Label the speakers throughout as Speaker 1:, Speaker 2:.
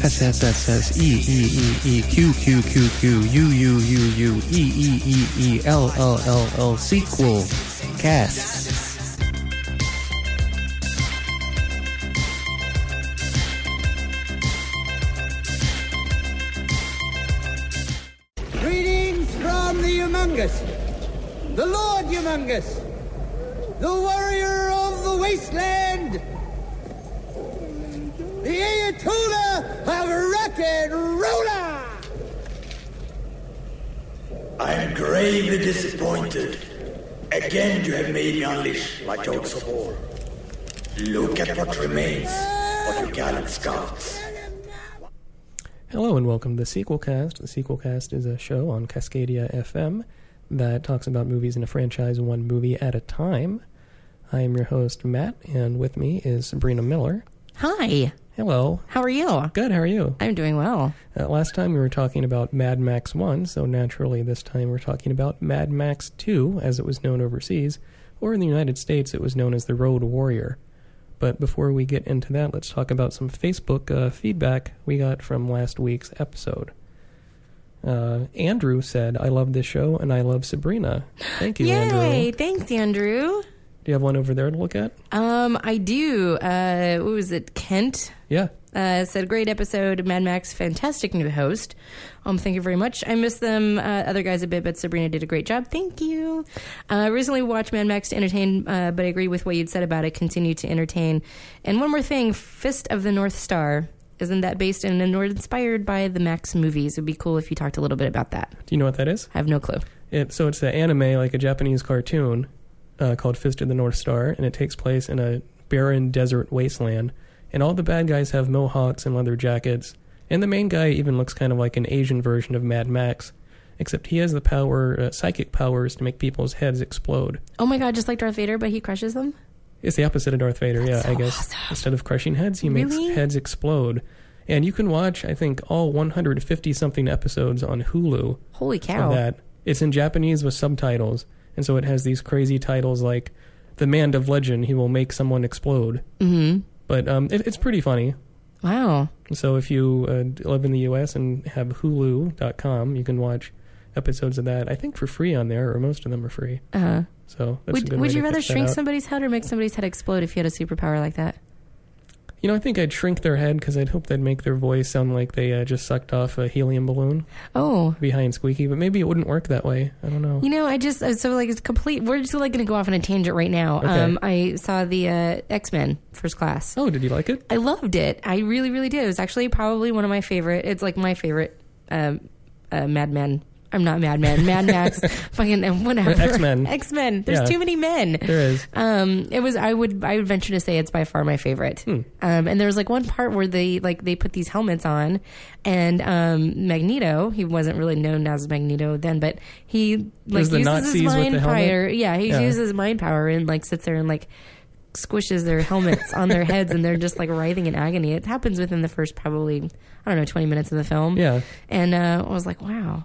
Speaker 1: S S S S E E E E Q Q Q Q U U U U E E E E L L L L sequel cast.
Speaker 2: Greetings from the Humongous, the Lord Humongous, the warrior of the wasteland, the Ayatollah of rock and roller.
Speaker 3: I am gravely disappointed. Again, you have made me unleash my dogs of war. Look at what remains of your gallant scouts.
Speaker 1: Hello and welcome to the Sequel Cast. The Sequel Cast is a show on Cascadia FM that talks about movies in a franchise one movie at a time. I am your host, Matt, and with me is Sabrina Miller.
Speaker 4: Hi,
Speaker 1: Hello.
Speaker 4: how are you?
Speaker 1: Good, how are you?
Speaker 4: I'm doing well.
Speaker 1: Uh, last time we were talking about Mad Max 1, so naturally this time we're talking about Mad Max 2, as it was known overseas, or in the United States it was known as The Road Warrior. But before we get into that, let's talk about some Facebook uh, feedback we got from last week's episode. Uh, Andrew said, I love this show and I love Sabrina. Thank you,
Speaker 4: Yay!
Speaker 1: Andrew.
Speaker 4: Thanks, Andrew.
Speaker 1: Do you have one over there to look at?
Speaker 4: Um, I do. Uh, what was it? Kent
Speaker 1: Yeah.
Speaker 4: uh, said, "Great episode, Mad Max. Fantastic new host. Um, thank you very much. I miss them uh, other guys a bit, but Sabrina did a great job. Thank you. Uh, I recently watched Mad Max to entertain, uh, but I agree with what you'd said about it. Continue to entertain. And one more thing: Fist of the North Star. Isn't that based in and inspired by the Max movies? It'd be cool if you talked a little bit about that.
Speaker 1: Do you know what that is?
Speaker 4: I have no clue.
Speaker 1: It, so it's an anime, like a Japanese cartoon, uh, called Fist of the North Star, and it takes place in a barren desert wasteland. And all the bad guys have mohawks and leather jackets, and the main guy even looks kind of like an Asian version of Mad Max, except he has the power, uh, psychic powers, to make people's heads explode.
Speaker 4: Oh my god, just like Darth Vader, but he crushes them?
Speaker 1: It's the opposite of Darth Vader, yeah,
Speaker 4: so
Speaker 1: I guess.
Speaker 4: awesome.
Speaker 1: Instead of crushing heads, he makes heads explode. And you can watch, I think, all 150 something episodes on Hulu
Speaker 4: Holy cow.
Speaker 1: that. It's in Japanese with subtitles, and so it has these crazy titles like "The Man of Legend." He will make someone explode.
Speaker 4: Mm-hmm.
Speaker 1: But um, it, it's pretty funny.
Speaker 4: Wow.
Speaker 1: So if you uh, live in the U.S. and have Hulu.com, you can watch episodes of that. I think for free on there, or most of them are free.
Speaker 4: Uh-huh.
Speaker 1: So that's a
Speaker 4: Would, would you rather shrink somebody's head or make somebody's head explode if you had a superpower like that?
Speaker 1: You know, I think I'd shrink their head because I'd hope they'd make their voice sound like they uh, just sucked off a helium balloon
Speaker 4: Oh.
Speaker 1: behind squeaky. But maybe it wouldn't work that way. I don't know.
Speaker 4: You know, I just, uh, so like it's complete, we're just like going to go off on a tangent right now.
Speaker 1: Okay.
Speaker 4: Um, I saw the uh, X Men First Class.
Speaker 1: Oh, did you like it?
Speaker 4: I loved it. I really, really did. It was actually probably one of my favorite. It's like my favorite um, uh, Mad Men. I'm not Madman. Mad Max. fucking uh, whatever.
Speaker 1: X-Men.
Speaker 4: X Men. There's
Speaker 1: Yeah.
Speaker 4: too many men.
Speaker 1: There is.
Speaker 4: Um, it was. I would. I would venture to say it's by far my favorite.
Speaker 1: Hmm.
Speaker 4: Um, and there was like one part where they like they put these helmets on, and um, Magneto. He wasn't really known as Magneto then, but he like uses
Speaker 1: Nazis
Speaker 4: his mind power. Yeah, he
Speaker 1: Yeah.
Speaker 4: uses his mind power and like sits there and like squishes their helmets on their heads, and they're just like writhing in agony. It happens within the first probably I don't know twenty minutes of the film.
Speaker 1: Yeah.
Speaker 4: and uh, I was like, wow,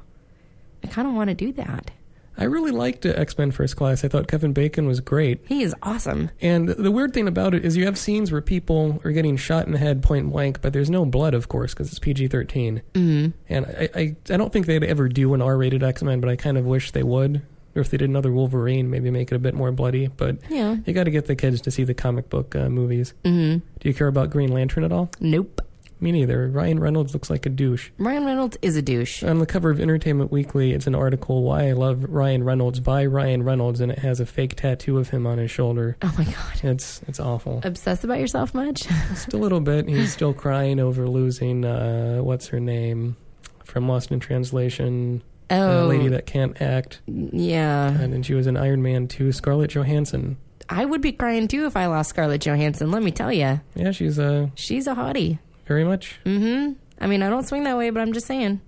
Speaker 4: I kind of want to do that.
Speaker 1: I really liked uh, X Men First Class. I thought Kevin Bacon was great.
Speaker 4: He is awesome.
Speaker 1: And the weird thing about it is you have scenes where people are getting shot in the head point blank, but there's no blood, of course, because it's PG 13. Mm-hmm. And I, I, I don't think they'd ever do an R rated X Men, but I kind of wish they would. Or if they did another Wolverine, maybe make it a bit more bloody. But
Speaker 4: Yeah.
Speaker 1: you got to get the kids to see the comic book uh, movies.
Speaker 4: Mm-hmm.
Speaker 1: Do you care about Green Lantern at all?
Speaker 4: Nope.
Speaker 1: Me neither. Ryan Reynolds looks like a douche.
Speaker 4: Ryan Reynolds is a douche.
Speaker 1: On the cover of Entertainment Weekly, it's an article, Why I Love Ryan Reynolds by Ryan Reynolds, and it has a fake tattoo of him on his shoulder.
Speaker 4: Oh my god.
Speaker 1: It's it's awful.
Speaker 4: Obsessed about yourself much?
Speaker 1: Just a little bit. He's still crying over losing, uh, what's her name? From Lost in Translation.
Speaker 4: Oh,
Speaker 1: The lady that can't act.
Speaker 4: yeah.
Speaker 1: And then she was in Iron Man 2, Scarlett Johansson.
Speaker 4: I would be crying too if I lost Scarlett Johansson. Let me tell you,
Speaker 1: Yeah, she's uh,
Speaker 4: she's a hottie.
Speaker 1: Very much
Speaker 4: Mm-hmm. I mean, I don't swing that way, but I'm just saying,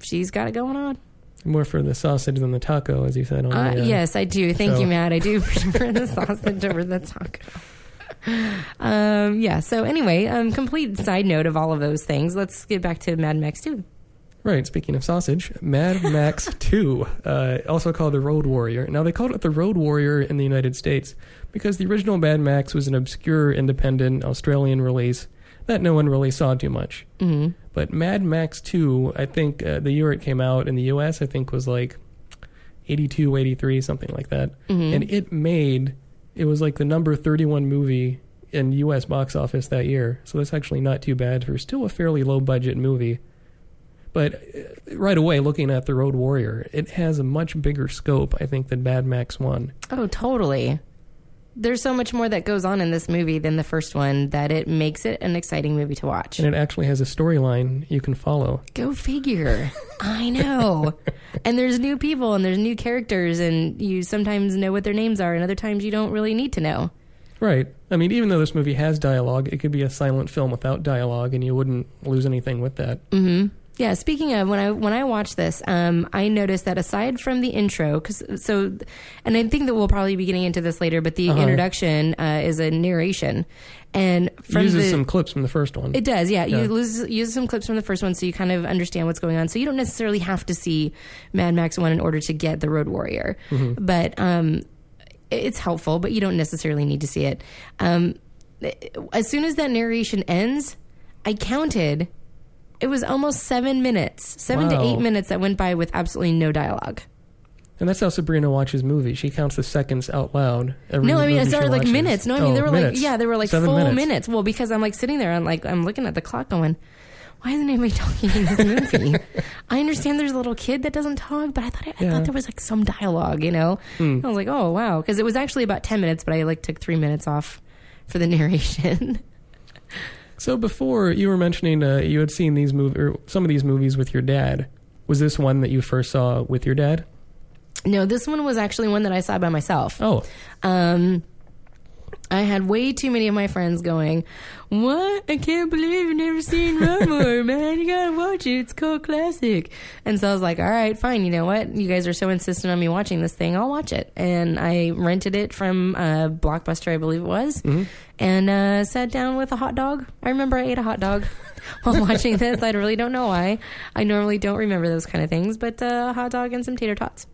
Speaker 4: she's got it going on.
Speaker 1: more for the sausage than the taco, as you said. On
Speaker 4: Uh,
Speaker 1: the, uh,
Speaker 4: yes, I do. Thank
Speaker 1: so-
Speaker 4: you, Matt. I do prefer the sausage over the taco. Um, yeah. So anyway, um, complete side note of all of those things. Let's get back to Mad Max 2.
Speaker 1: Right, speaking of sausage, Mad Max 2, uh, also called the Road Warrior. Now, they called it the Road Warrior in the United States because the original Mad Max was an obscure, independent Australian release that no one really saw too much.
Speaker 4: Mhm.
Speaker 1: But Mad Max 2, I think uh, the year it came out in the US, I think was like 82, 83, something like that.
Speaker 4: Mhm.
Speaker 1: And it made, it was like the number 31 movie in US box office that year. So that's actually not too bad for still a fairly low budget movie. But uh, right away, looking at The Road Warrior, it has a much bigger scope, I think, than Mad Max 1.
Speaker 4: Oh, totally. There's so much more that goes on in this movie than the first one that it makes it an exciting movie to watch.
Speaker 1: And it actually has a storyline you can follow.
Speaker 4: Go figure. I know. and there's new people and there's new characters, and you sometimes know what their names are, and other times you don't really need to know.
Speaker 1: Right. I mean, even though this movie has dialogue, it could be a silent film without dialogue, and you wouldn't lose anything with that.
Speaker 4: hmm Yeah. Speaking of when I when I watched this, um, I noticed that aside from the intro, because so, and I think that we'll probably be getting into this later, but the
Speaker 1: Uh-huh.
Speaker 4: introduction uh, is a narration, and
Speaker 1: It
Speaker 4: from
Speaker 1: uses
Speaker 4: the
Speaker 1: some clips from the first one.
Speaker 4: It does, yeah.
Speaker 1: Yeah.
Speaker 4: You lose, use some clips from the first one so you kind of understand what's going on. So you don't necessarily have to see Mad Max 1 in order to get The Road Warrior.
Speaker 1: Mm-hmm.
Speaker 4: But um, it's helpful, but you don't necessarily need to see it. Um, as soon as that narration ends, I counted. It was almost seven minutes, seven to
Speaker 1: Wow.
Speaker 4: eight minutes that went by with absolutely no dialogue.
Speaker 1: and that's how Sabrina watches movies. She counts the seconds out loud. Every
Speaker 4: No, I mean,
Speaker 1: movie
Speaker 4: it
Speaker 1: she
Speaker 4: started like
Speaker 1: watches.
Speaker 4: minutes. No, I mean,
Speaker 1: Oh,
Speaker 4: they were
Speaker 1: minutes.
Speaker 4: like, yeah, they were like
Speaker 1: Seven
Speaker 4: full
Speaker 1: minutes.
Speaker 4: minutes. Well, because I'm like sitting there and like, I'm looking at the clock going, why isn't anybody talking in this movie? I understand there's a little kid that doesn't talk, but I thought, I,
Speaker 1: Yeah.
Speaker 4: thought there was like some dialogue, you know?
Speaker 1: Hmm.
Speaker 4: I was like, oh, wow. Because it was actually about 10 minutes, but I like took three minutes off for the narration.
Speaker 1: So before you were mentioning uh, you had seen these mov- or some of these movies with your dad. Was this one that you first saw with your dad?
Speaker 4: no, this one was actually one that I saw by myself.
Speaker 1: Oh,
Speaker 4: Um, I had way too many of my friends going, "What? I can't believe you've never seen Road Warrior, man! You gotta watch it. It's called classic." And so I was like, "All right, fine. You know what? You guys are so insistent on me watching this thing. I'll watch it." And I rented it from uh, Blockbuster, I believe it was, and uh, sat down with a hot dog. I remember I ate a hot dog while watching this. I really don't know why. I normally don't remember those kind of things, but uh, a hot dog and some tater tots.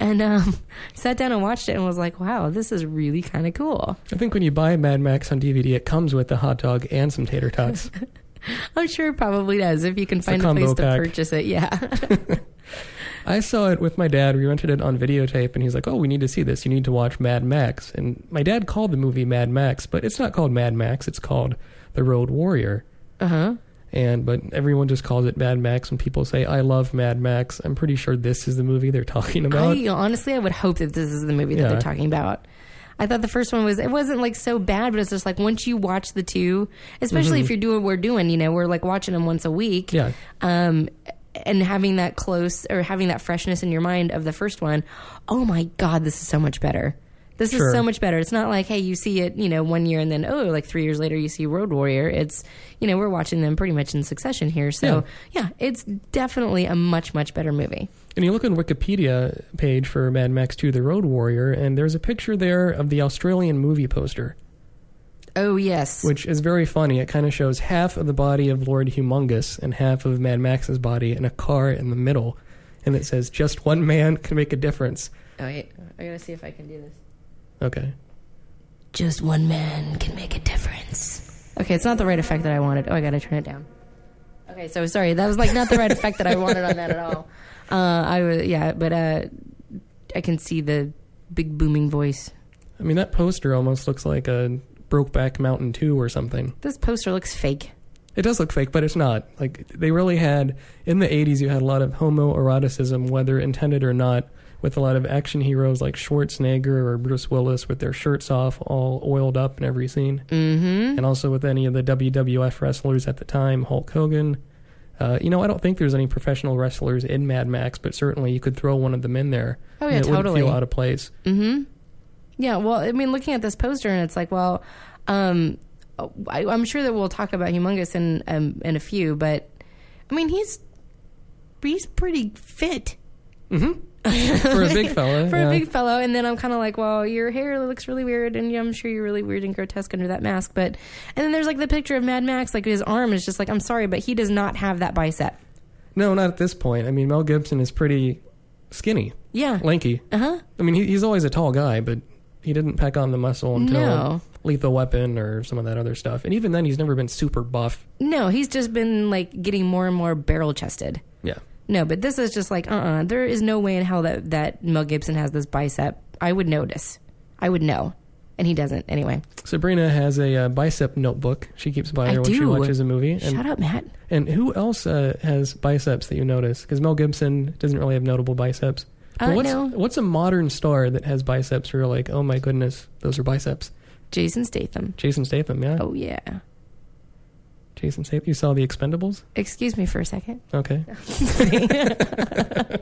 Speaker 4: And um, sat down and watched it and was like, wow, this is really kind of cool.
Speaker 1: I think when you buy Mad Max on DVD, it comes with a hot dog and some tater tots.
Speaker 4: I'm sure it probably does if you can
Speaker 1: a
Speaker 4: find a,
Speaker 1: combo
Speaker 4: place to purchase it. Yeah.
Speaker 1: I saw it with my dad. We rented it on videotape, and he's like, "Oh, we need to see this. You need to watch Mad Max." And my dad called the movie Mad Max, but it's not called Mad Max. It's called The Road Warrior.
Speaker 4: uh huh.
Speaker 1: And but everyone just calls it Mad Max. When people say, "I love Mad Max," I'm pretty sure this is the movie they're talking about.
Speaker 4: I honestly, I would hope that this is the movie that
Speaker 1: Yeah.
Speaker 4: they're talking about. I thought the first one was it wasn't like so bad, but it's just like once you watch the two, especially if you're doing what we're doing, you know, we're like watching them once a week.
Speaker 1: Mm-hmm. yeah,
Speaker 4: um, and having that close or having that freshness in your mind of the first one, oh my god, this is so much better. This
Speaker 1: Sure.
Speaker 4: is so much better. It's not like hey, you see it, you know, one year and then oh, like three years later you see Road Warrior. It's you know we're watching them pretty much in succession here. So yeah, it's definitely a much much better movie.
Speaker 1: and you look on Wikipedia page for Mad Max 2: The Road Warrior, and there's a picture there of the Australian movie poster,
Speaker 4: Oh yes,
Speaker 1: which is very funny. It kind of shows half of the body of Lord Humongous and half of Mad Max's body in a car in the middle, and it says, "Just one man can make a difference."
Speaker 4: oh wait, I gotta see if I can do this.
Speaker 1: Okay.
Speaker 4: Just one man can make a difference. Okay, it's not the right effect that I wanted. Oh, I gotta turn it down. Okay, so sorry, that was like not the right effect that I wanted on that at all. Uh, I was yeah, but uh, I can see the big booming voice.
Speaker 1: I mean, that poster almost looks like a Brokeback Mountain 2 or something.
Speaker 4: This poster looks fake.
Speaker 1: It does look fake, but it's not. Like, they really had, in the 80s, you had a lot of homoeroticism, whether intended or not, with a lot of action heroes like Schwarzenegger or Bruce Willis with their shirts off, all oiled up in every scene.
Speaker 4: Mm-hmm.
Speaker 1: And also with any of the WWF wrestlers at the time, Hulk Hogan. Uh, you know, I don't think there's any professional wrestlers in Mad Max, but certainly you could throw one of them in there.
Speaker 4: Oh,
Speaker 1: and
Speaker 4: yeah,
Speaker 1: it wouldn't feel out of place.
Speaker 4: Mm-hmm. Yeah, well, I mean, looking at this poster, and it's like, well, um, I, I'm sure that we'll talk about Humongous in um, in a few, but I mean, he's he's pretty fit.
Speaker 1: For a big fella.
Speaker 4: for
Speaker 1: yeah.
Speaker 4: a big fellow. And then I'm kind of like, well, your hair looks really weird, and I'm sure you're really weird and grotesque under that mask. But and then there's like the picture of Mad Max, like his arm is just like, I'm sorry, but he does not have that bicep.
Speaker 1: No, not at this point. I mean, Mel Gibson is pretty skinny,
Speaker 4: Yeah.
Speaker 1: lanky.
Speaker 4: Uh huh.
Speaker 1: I mean, he, he's always a tall guy, but he didn't pack on the muscle until
Speaker 4: No.
Speaker 1: Lethal Weapon or some of that other stuff. And even then, he's never been super buff.
Speaker 4: No, he's just been like getting more and more barrel chested.
Speaker 1: Yeah.
Speaker 4: No, but this is just like, uh uh There is no way in hell that, that Mel Gibson has this bicep. I would notice. I would know. And he doesn't. Anyway.
Speaker 1: Sabrina has a uh, bicep notebook she keeps by
Speaker 4: I
Speaker 1: her when she
Speaker 4: do.
Speaker 1: watches a movie. And,
Speaker 4: Shut up, Matt.
Speaker 1: and who else uh, has biceps that you notice? Because Mel Gibson doesn't really have notable biceps. But
Speaker 4: Uh,
Speaker 1: what's,
Speaker 4: no.
Speaker 1: what's a modern star that has biceps where you're like, oh my goodness, those are biceps?
Speaker 4: Jason Statham.
Speaker 1: Jason Statham, yeah.
Speaker 4: Oh, yeah.
Speaker 1: Jason Statham. You saw The Expendables?
Speaker 4: Excuse me for a second.
Speaker 1: Okay.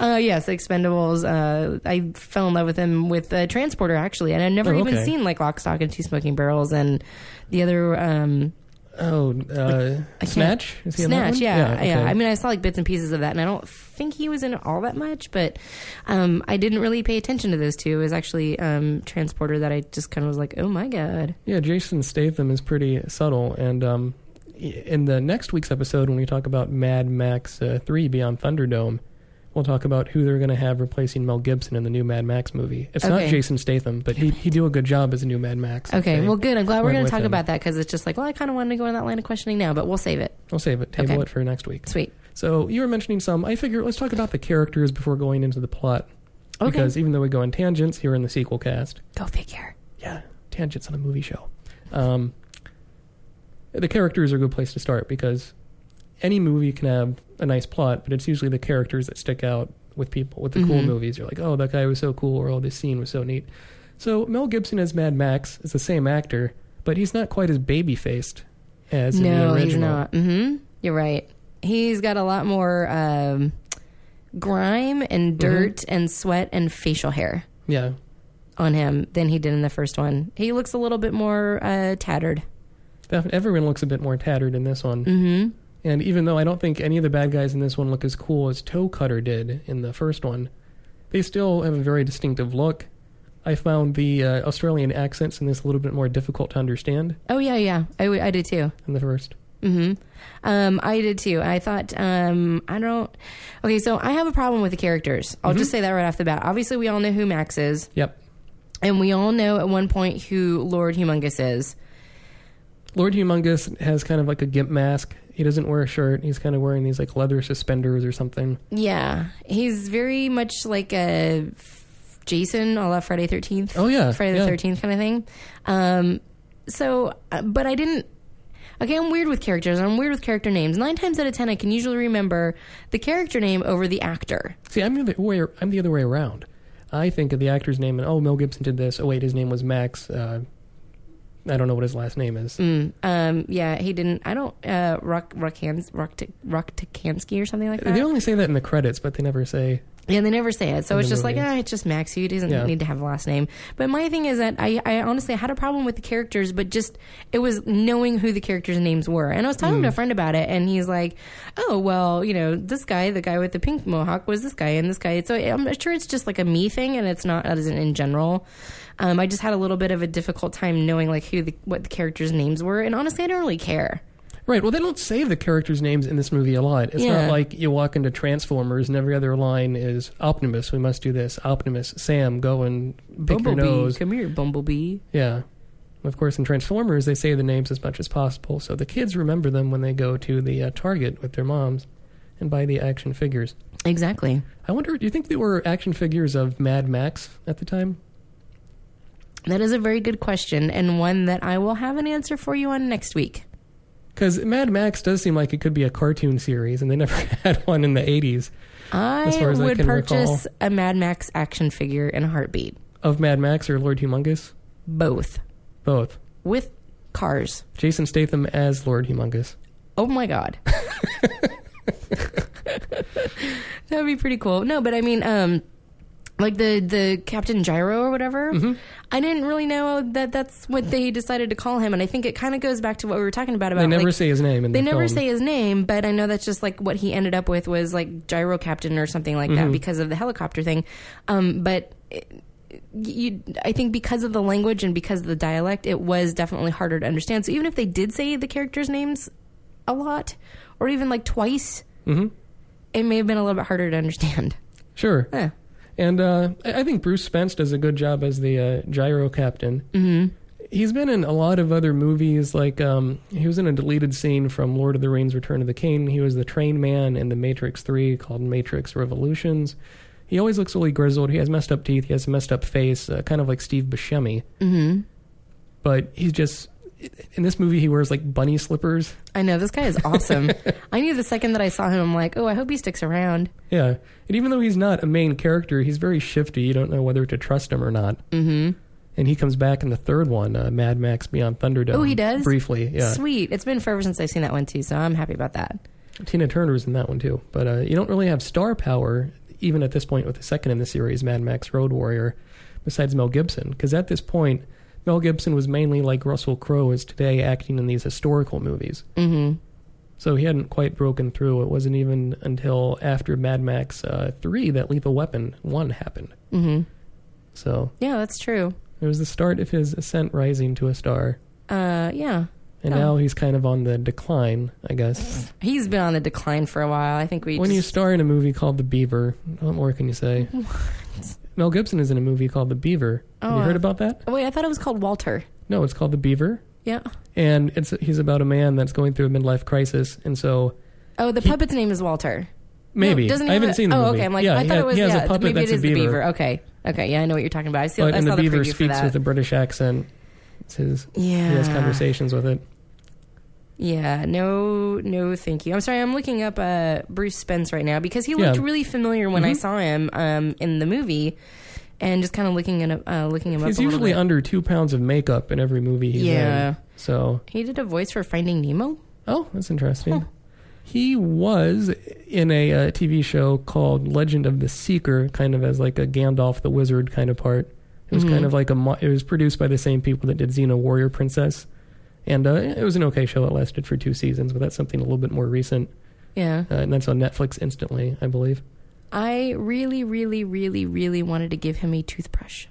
Speaker 4: Uh, yes, Expendables. Uh, I fell in love with him with uh, Transporter, actually. And I'd never
Speaker 1: Oh,
Speaker 4: even
Speaker 1: okay.
Speaker 4: seen like Lock, Stock, and Two Smoking Barrels and the other. Um,
Speaker 1: Oh, uh,
Speaker 4: can't-
Speaker 1: Snatch? Is he
Speaker 4: Snatch, yeah, yeah.
Speaker 1: okay.
Speaker 4: I mean, I saw like bits and pieces of that, and I don't think he was in it all that much, but um, I didn't really pay attention to those two. It was actually um, Transporter that I just kind of was like, oh my god.
Speaker 1: Yeah, Jason Statham is pretty subtle. And um, in the next week's episode, when we talk about Mad Max uh, 3 Beyond Thunderdome, we'll talk about who they're going to have replacing Mel Gibson in the new Mad Max movie. It's not Jason Statham, but he he do a good job as a new Mad Max.
Speaker 4: Okay, well, good. I'm glad we're going to talk
Speaker 1: him.
Speaker 4: about that because it's just like, well, I kind of wanted to go in that line of questioning now, but we'll save it.
Speaker 1: We'll save it. Table
Speaker 4: Okay.
Speaker 1: it for next week.
Speaker 4: Sweet.
Speaker 1: So you were mentioning some. I figure let's talk about the characters before going into the plot.
Speaker 4: Okay.
Speaker 1: Because even though we go in tangents here in the sequel cast,
Speaker 4: Go figure.
Speaker 1: yeah, tangents on a movie show. Um, the characters are a good place to start because any movie can have a nice plot, but it's usually the characters that stick out with people. With the cool
Speaker 4: Mhm.
Speaker 1: movies, you're like, oh, that guy was so cool, or oh, this scene was so neat. So Mel Gibson as Mad Max is the same actor, but he's not quite as baby faced as in the
Speaker 4: No,
Speaker 1: original.
Speaker 4: he's not. Mm-hmm. You're right. He's got a lot more um, grime and dirt and sweat and facial hair
Speaker 1: Yeah,
Speaker 4: on him than he did in the first one. He looks a little bit more uh, tattered.
Speaker 1: Everyone looks a bit more tattered in this one.
Speaker 4: Mm-hmm.
Speaker 1: And even though I don't think any of the bad guys in this one look as cool as Toe Cutter did in the first one, they still have a very distinctive look. I found the uh, Australian accents in this a little bit more difficult to understand
Speaker 4: Oh yeah, yeah. I, I did too.
Speaker 1: than the first.
Speaker 4: hmm Um, I did too. I thought, um, I don't. Okay, so I have a problem with the characters. I'll just say that right off the bat. Obviously, we all know who Max is,
Speaker 1: Yep.
Speaker 4: and we all know at one point who Lord Humongous is.
Speaker 1: Lord Humongous has kind of like a gimp mask. He doesn't wear a shirt. He's kind of wearing these like leather suspenders or something.
Speaker 4: Yeah, he's very much like a Jason, a la Friday Thirteenth.
Speaker 1: Oh, yeah,
Speaker 4: Friday
Speaker 1: yeah.
Speaker 4: the Thirteenth kind of thing. Um, so, uh, but I didn't. Okay, I'm weird with characters. I'm weird with character names. Nine times out of ten, I can usually remember the character name over the actor.
Speaker 1: See, I'm the other way. I'm the other way around. I think of the actor's name and oh, Mel Gibson did this. Oh wait, his name was Max. Uh, I don't know what his last name is.
Speaker 4: Mm, um, yeah, he didn't. I don't. Uh, Rock Rockhans Rock Rocktansky or something like that.
Speaker 1: They only say that in the credits, but they never say.
Speaker 4: Yeah, they never say it. So it's just like, ah, it's just Max. He doesn't
Speaker 1: Yeah.
Speaker 4: need to have a last name. But my thing is that I, I honestly had a problem with the characters, but just it was knowing who the characters' names were. And I was talking to a friend about it, and he's like, oh, well, you know, this guy, the guy with the pink mohawk, was this guy, and this guy. So I'm sure it's just like a me thing, and it's not as in, in general. Um, I just had a little bit of a difficult time knowing like who the, what the characters' names were, and honestly, I don't really care.
Speaker 1: Right. Well, they don't say the characters' names in this movie a lot. It's
Speaker 4: Yeah.
Speaker 1: not like you walk into Transformers and every other line is Optimus. We must do this. Optimus, Sam, go and pick your nose.
Speaker 4: come here, Bumblebee.
Speaker 1: Yeah. Of course, in Transformers, they say the names as much as possible, so the kids remember them when they go to the uh, Target with their moms and buy the action figures.
Speaker 4: Exactly.
Speaker 1: I wonder, do you think there were action figures of Mad Max at the time?
Speaker 4: That is a very good question, and one that I will have an answer for you on next week.
Speaker 1: Because Mad Max does seem like it could be a cartoon series, and they never had one in the 80s
Speaker 4: I
Speaker 1: As as I
Speaker 4: would
Speaker 1: can
Speaker 4: purchase a Mad Max action figure in a heartbeat.
Speaker 1: of Mad Max or Lord Humongous.
Speaker 4: Both.
Speaker 1: Both.
Speaker 4: With cars.
Speaker 1: Jason Statham as Lord Humongous.
Speaker 4: Oh my god. that would be pretty cool. No, but I mean, um, like the the Captain Gyro or whatever.
Speaker 1: Mm-hmm.
Speaker 4: I didn't really know that that's what they decided to call him, and I think it kind of goes back to what we were talking about. About
Speaker 1: They never
Speaker 4: like,
Speaker 1: say his name in
Speaker 4: They
Speaker 1: the
Speaker 4: never
Speaker 1: film.
Speaker 4: say his name, but I know that's just like what he ended up with was like gyro captain or something like
Speaker 1: Mm-hmm.
Speaker 4: that because of the helicopter thing. Um, but it, you, I think because of the language and because of the dialect, it was definitely harder to understand. So even if they did say the characters' names a lot, or even like twice,
Speaker 1: Mhm.
Speaker 4: it may have been a little bit harder to understand.
Speaker 1: Sure.
Speaker 4: Eh.
Speaker 1: And uh, I think Bruce Spence does a good job as the uh, gyro captain. Mm-hmm. he's been in a lot of other movies. Like um, he was in a deleted scene from Lord of the Rings: Return of the King. He was the train man in the Matrix Three called Matrix Revolutions. He always looks really grizzled. He has messed up teeth. He has a messed up face, uh, kind of like Steve Buscemi. Mm-hmm. But he's just in this movie. He wears like bunny slippers.
Speaker 4: I know this guy is awesome. I knew the second that I saw him, I'm like, oh, I hope he sticks around.
Speaker 1: Yeah, and even though he's not a main character, he's very shifty. You don't know whether to trust him or not. Mm-hmm. And he comes back in the third one, uh, Mad Max Beyond Thunderdome.
Speaker 4: Oh, he does?
Speaker 1: briefly. Yeah,
Speaker 4: Sweet. It's been forever since I've seen that one too, so I'm happy about that.
Speaker 1: Tina Turner's in that one too. But uh, you don't really have star power, even at this point with the second in the series, Mad Max Road Warrior, besides Mel Gibson. Because at this point, Mel Gibson was mainly like Russell Crowe is today, acting in these historical movies.
Speaker 4: Mm-hmm.
Speaker 1: So he hadn't quite broken through. It wasn't even until after Mad Max uh, 3 that Lethal Weapon 1 happened.
Speaker 4: Mm-hmm.
Speaker 1: So
Speaker 4: Yeah, that's true.
Speaker 1: it was the start of his ascent rising to a star.
Speaker 4: Uh, yeah.
Speaker 1: And
Speaker 4: Oh.
Speaker 1: now he's kind of on the decline, I guess.
Speaker 4: He's been on the decline for a while. I think we
Speaker 1: when you star in a movie called The Beaver, what more can you say? Mel Gibson is in a movie called The Beaver. Have
Speaker 4: Oh,
Speaker 1: you heard
Speaker 4: I-
Speaker 1: about that?
Speaker 4: Oh, wait, I thought it was called Walter.
Speaker 1: No, it's called The Beaver.
Speaker 4: Yeah.
Speaker 1: And it's he's about a man that's going through a midlife crisis. And so
Speaker 4: Oh, the
Speaker 1: He-
Speaker 4: puppet's name is Walter.
Speaker 1: maybe.
Speaker 4: No, doesn't he
Speaker 1: I haven't
Speaker 4: a-
Speaker 1: seen the
Speaker 4: oh,
Speaker 1: movie.
Speaker 4: okay. I'm like,
Speaker 1: yeah,
Speaker 4: I
Speaker 1: he,
Speaker 4: thought
Speaker 1: ha-
Speaker 4: it was.
Speaker 1: he has
Speaker 4: yeah,
Speaker 1: a puppet
Speaker 4: maybe
Speaker 1: that's
Speaker 4: it is
Speaker 1: a beaver.
Speaker 4: the beaver. Okay. Okay. Yeah, I know what you're talking about. I see.
Speaker 1: But
Speaker 4: I
Speaker 1: and
Speaker 4: saw
Speaker 1: the
Speaker 4: the
Speaker 1: beaver
Speaker 4: preview for
Speaker 1: speaks
Speaker 4: that.
Speaker 1: with a British accent. It's his,
Speaker 4: yeah.
Speaker 1: He has conversations with it.
Speaker 4: Yeah, no, no, thank you. I'm sorry, I'm looking up uh, Bruce Spence right now because he looked
Speaker 1: Yeah. Mm-hmm.
Speaker 4: really familiar when I saw him um, in the movie, and just kind of looking at uh, looking him
Speaker 1: He's
Speaker 4: up. little
Speaker 1: usually under two pounds of makeup in every movie he's
Speaker 4: Yeah.
Speaker 1: in. So,
Speaker 4: He did a voice for Finding Nemo.
Speaker 1: oh, that's interesting. He was in a uh, TV show called Legend of the Seeker, kind of as like a Gandalf the Wizard kind of part. It was
Speaker 4: Mm-hmm.
Speaker 1: kind of like a. mo- It was produced by the same people that did Xena Warrior Princess, and uh, it was an okay show. It lasted for two seasons, but that's something a little bit more recent,
Speaker 4: Yeah,
Speaker 1: uh, and that's on Netflix instantly, I believe.
Speaker 4: I really, really, really, really wanted to give him a toothbrush.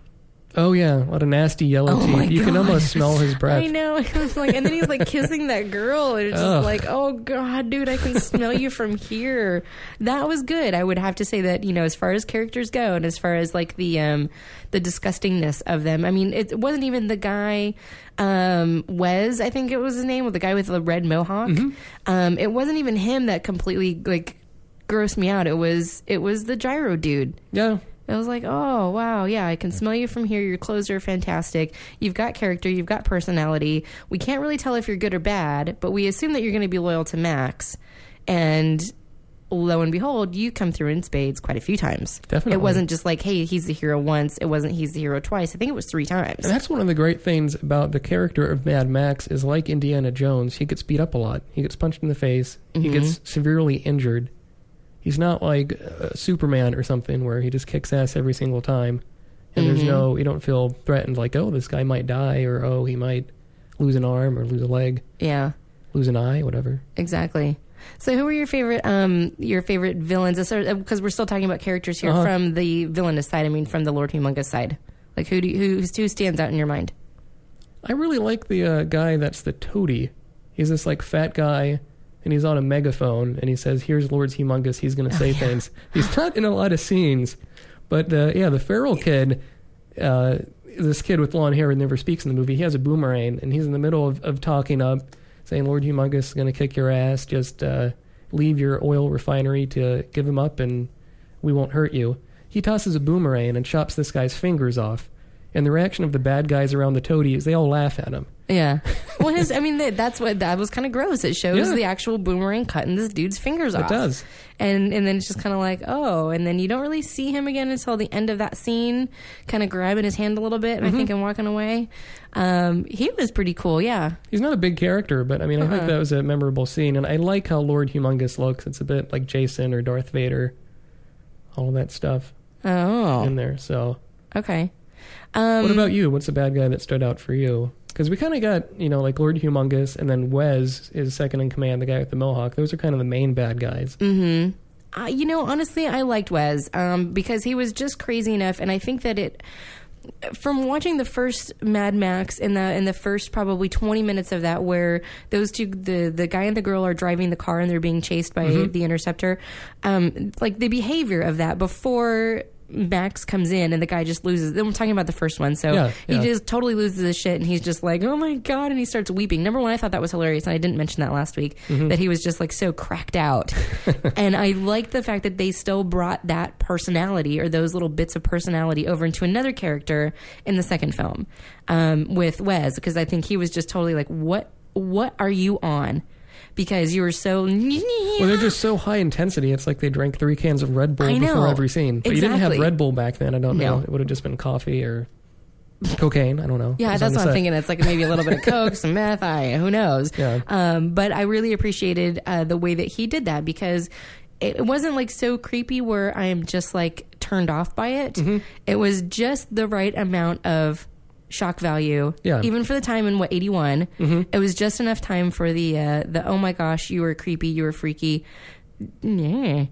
Speaker 1: Oh yeah, what a nasty yellow
Speaker 4: Oh
Speaker 1: teeth! You can almost smell his breath.
Speaker 4: I know. It was like, and then he's like kissing that girl. and It's just like, oh god, dude, I can smell you from here. That was good. I would have to say that you know, as far as characters go, and as far as like the um the disgustingness of them. I mean, it wasn't even the guy, um, Wes. I think it was his name, with the guy with the red mohawk.
Speaker 1: Mm-hmm.
Speaker 4: Um, it wasn't even him that completely like grossed me out. It was it was the gyro dude.
Speaker 1: Yeah,
Speaker 4: I was like, oh, wow, yeah, I can smell you from here. Your clothes are fantastic. You've got character, you've got personality. We can't really tell if you're good or bad, but we assume that you're going to be loyal to Max. And lo and behold, you come through in spades quite a few times.
Speaker 1: Definitely.
Speaker 4: It wasn't just like, hey, he's the hero once. It wasn't he's the hero twice. I think it was three times.
Speaker 1: And that's one of the great things about the character of Mad Max is like Indiana Jones, he gets beat up a lot. He gets punched in the face. He mm-hmm. gets severely injured. He's not like uh, Superman or something where he just kicks ass every single time. And there's no, you don't feel threatened like, oh, this guy might die or oh, he might lose an arm or lose a leg,
Speaker 4: Yeah,
Speaker 1: lose an eye, whatever.
Speaker 4: exactly. So, who are your favorite, um, your favorite villains? Because we're still talking about characters here
Speaker 1: Uh-huh.
Speaker 4: from the villainous side. I mean, from the Lord Humongous side. Like, who do you, who who stands out in your mind?
Speaker 1: I really like the uh, guy that's the toady. He's this like fat guy, and he's on a megaphone, and he says, "Here's Lord's Humongous. He's going to say things." He's not in a lot of scenes, but uh, yeah, the feral kid, uh, this kid with long hair who never speaks in the movie, he has a boomerang, and he's in the middle of, of talking up, saying, "Lord Humongous is going to kick your ass. Just uh, leave your oil refinery to give him up, and we won't hurt you." He tosses a boomerang and chops this guy's fingers off. And the reaction of the bad guys around the toady is they all laugh at him.
Speaker 4: Yeah. Well, his, I mean, that, that's what that was kind of gross. It shows
Speaker 1: Yeah.
Speaker 4: the actual boomerang cutting this dude's fingers off.
Speaker 1: It does.
Speaker 4: And and then it's just kind of like, oh, and then you don't really see him again until the end of that scene, kind of grabbing his hand a little bit, and I
Speaker 1: Mm-hmm.
Speaker 4: think and walking away. Um, he was pretty cool. Yeah.
Speaker 1: He's not a big character, but I mean, I
Speaker 4: Uh-uh.
Speaker 1: think that was a memorable scene, and I like how Lord Humongous looks. It's a bit like Jason or Darth Vader, all that stuff
Speaker 4: Oh.
Speaker 1: in there. So,
Speaker 4: Okay. Um,
Speaker 1: what about you? What's the bad guy that stood out for you? Because we kind of got, you know, like Lord Humongous, and then Wes is second in command, the guy with the mohawk. Those are kind of the main bad guys.
Speaker 4: Mm. Uh, you know, honestly, I liked Wes um, because he was just crazy enough, and I think that it. From watching the first Mad Max in the in the first probably twenty minutes of that, where those two the the guy and the girl are driving the car and they're being chased by the interceptor, um, like the behavior of that before Max comes in and the guy just loses. Then we're talking about the first one, so
Speaker 1: Yeah,
Speaker 4: he just totally loses his shit, and he's just like, "Oh my god!" and he starts weeping. Number one, I thought that was hilarious, and I didn't mention that last week
Speaker 1: Mm-hmm.
Speaker 4: that he was just like so cracked out, and I like the fact that they still brought that personality or those little bits of personality over into another character in the second film um, with Wes, because I think he was just totally like, "What? What are you on?" Because you were so.
Speaker 1: Well, they're just so high intensity. It's like they drank three cans of Red Bull before every scene. But you didn't have Red Bull back then. I don't know.
Speaker 4: No.
Speaker 1: It would have just been coffee or cocaine. I don't know.
Speaker 4: Yeah, that's what I'm thinking. It's like maybe a little bit of coke, some meth. I who knows.
Speaker 1: Yeah.
Speaker 4: Um, but I really appreciated uh, the way that he did that because it it wasn't like so creepy where I am just like turned off by it.
Speaker 1: Mm-hmm.
Speaker 4: It was just the right amount of shock value.
Speaker 1: Yeah. Mm-hmm.
Speaker 4: Even for the time in what 81, it was just enough time for the uh, the oh my gosh, you were creepy, you were freaky. Yeah.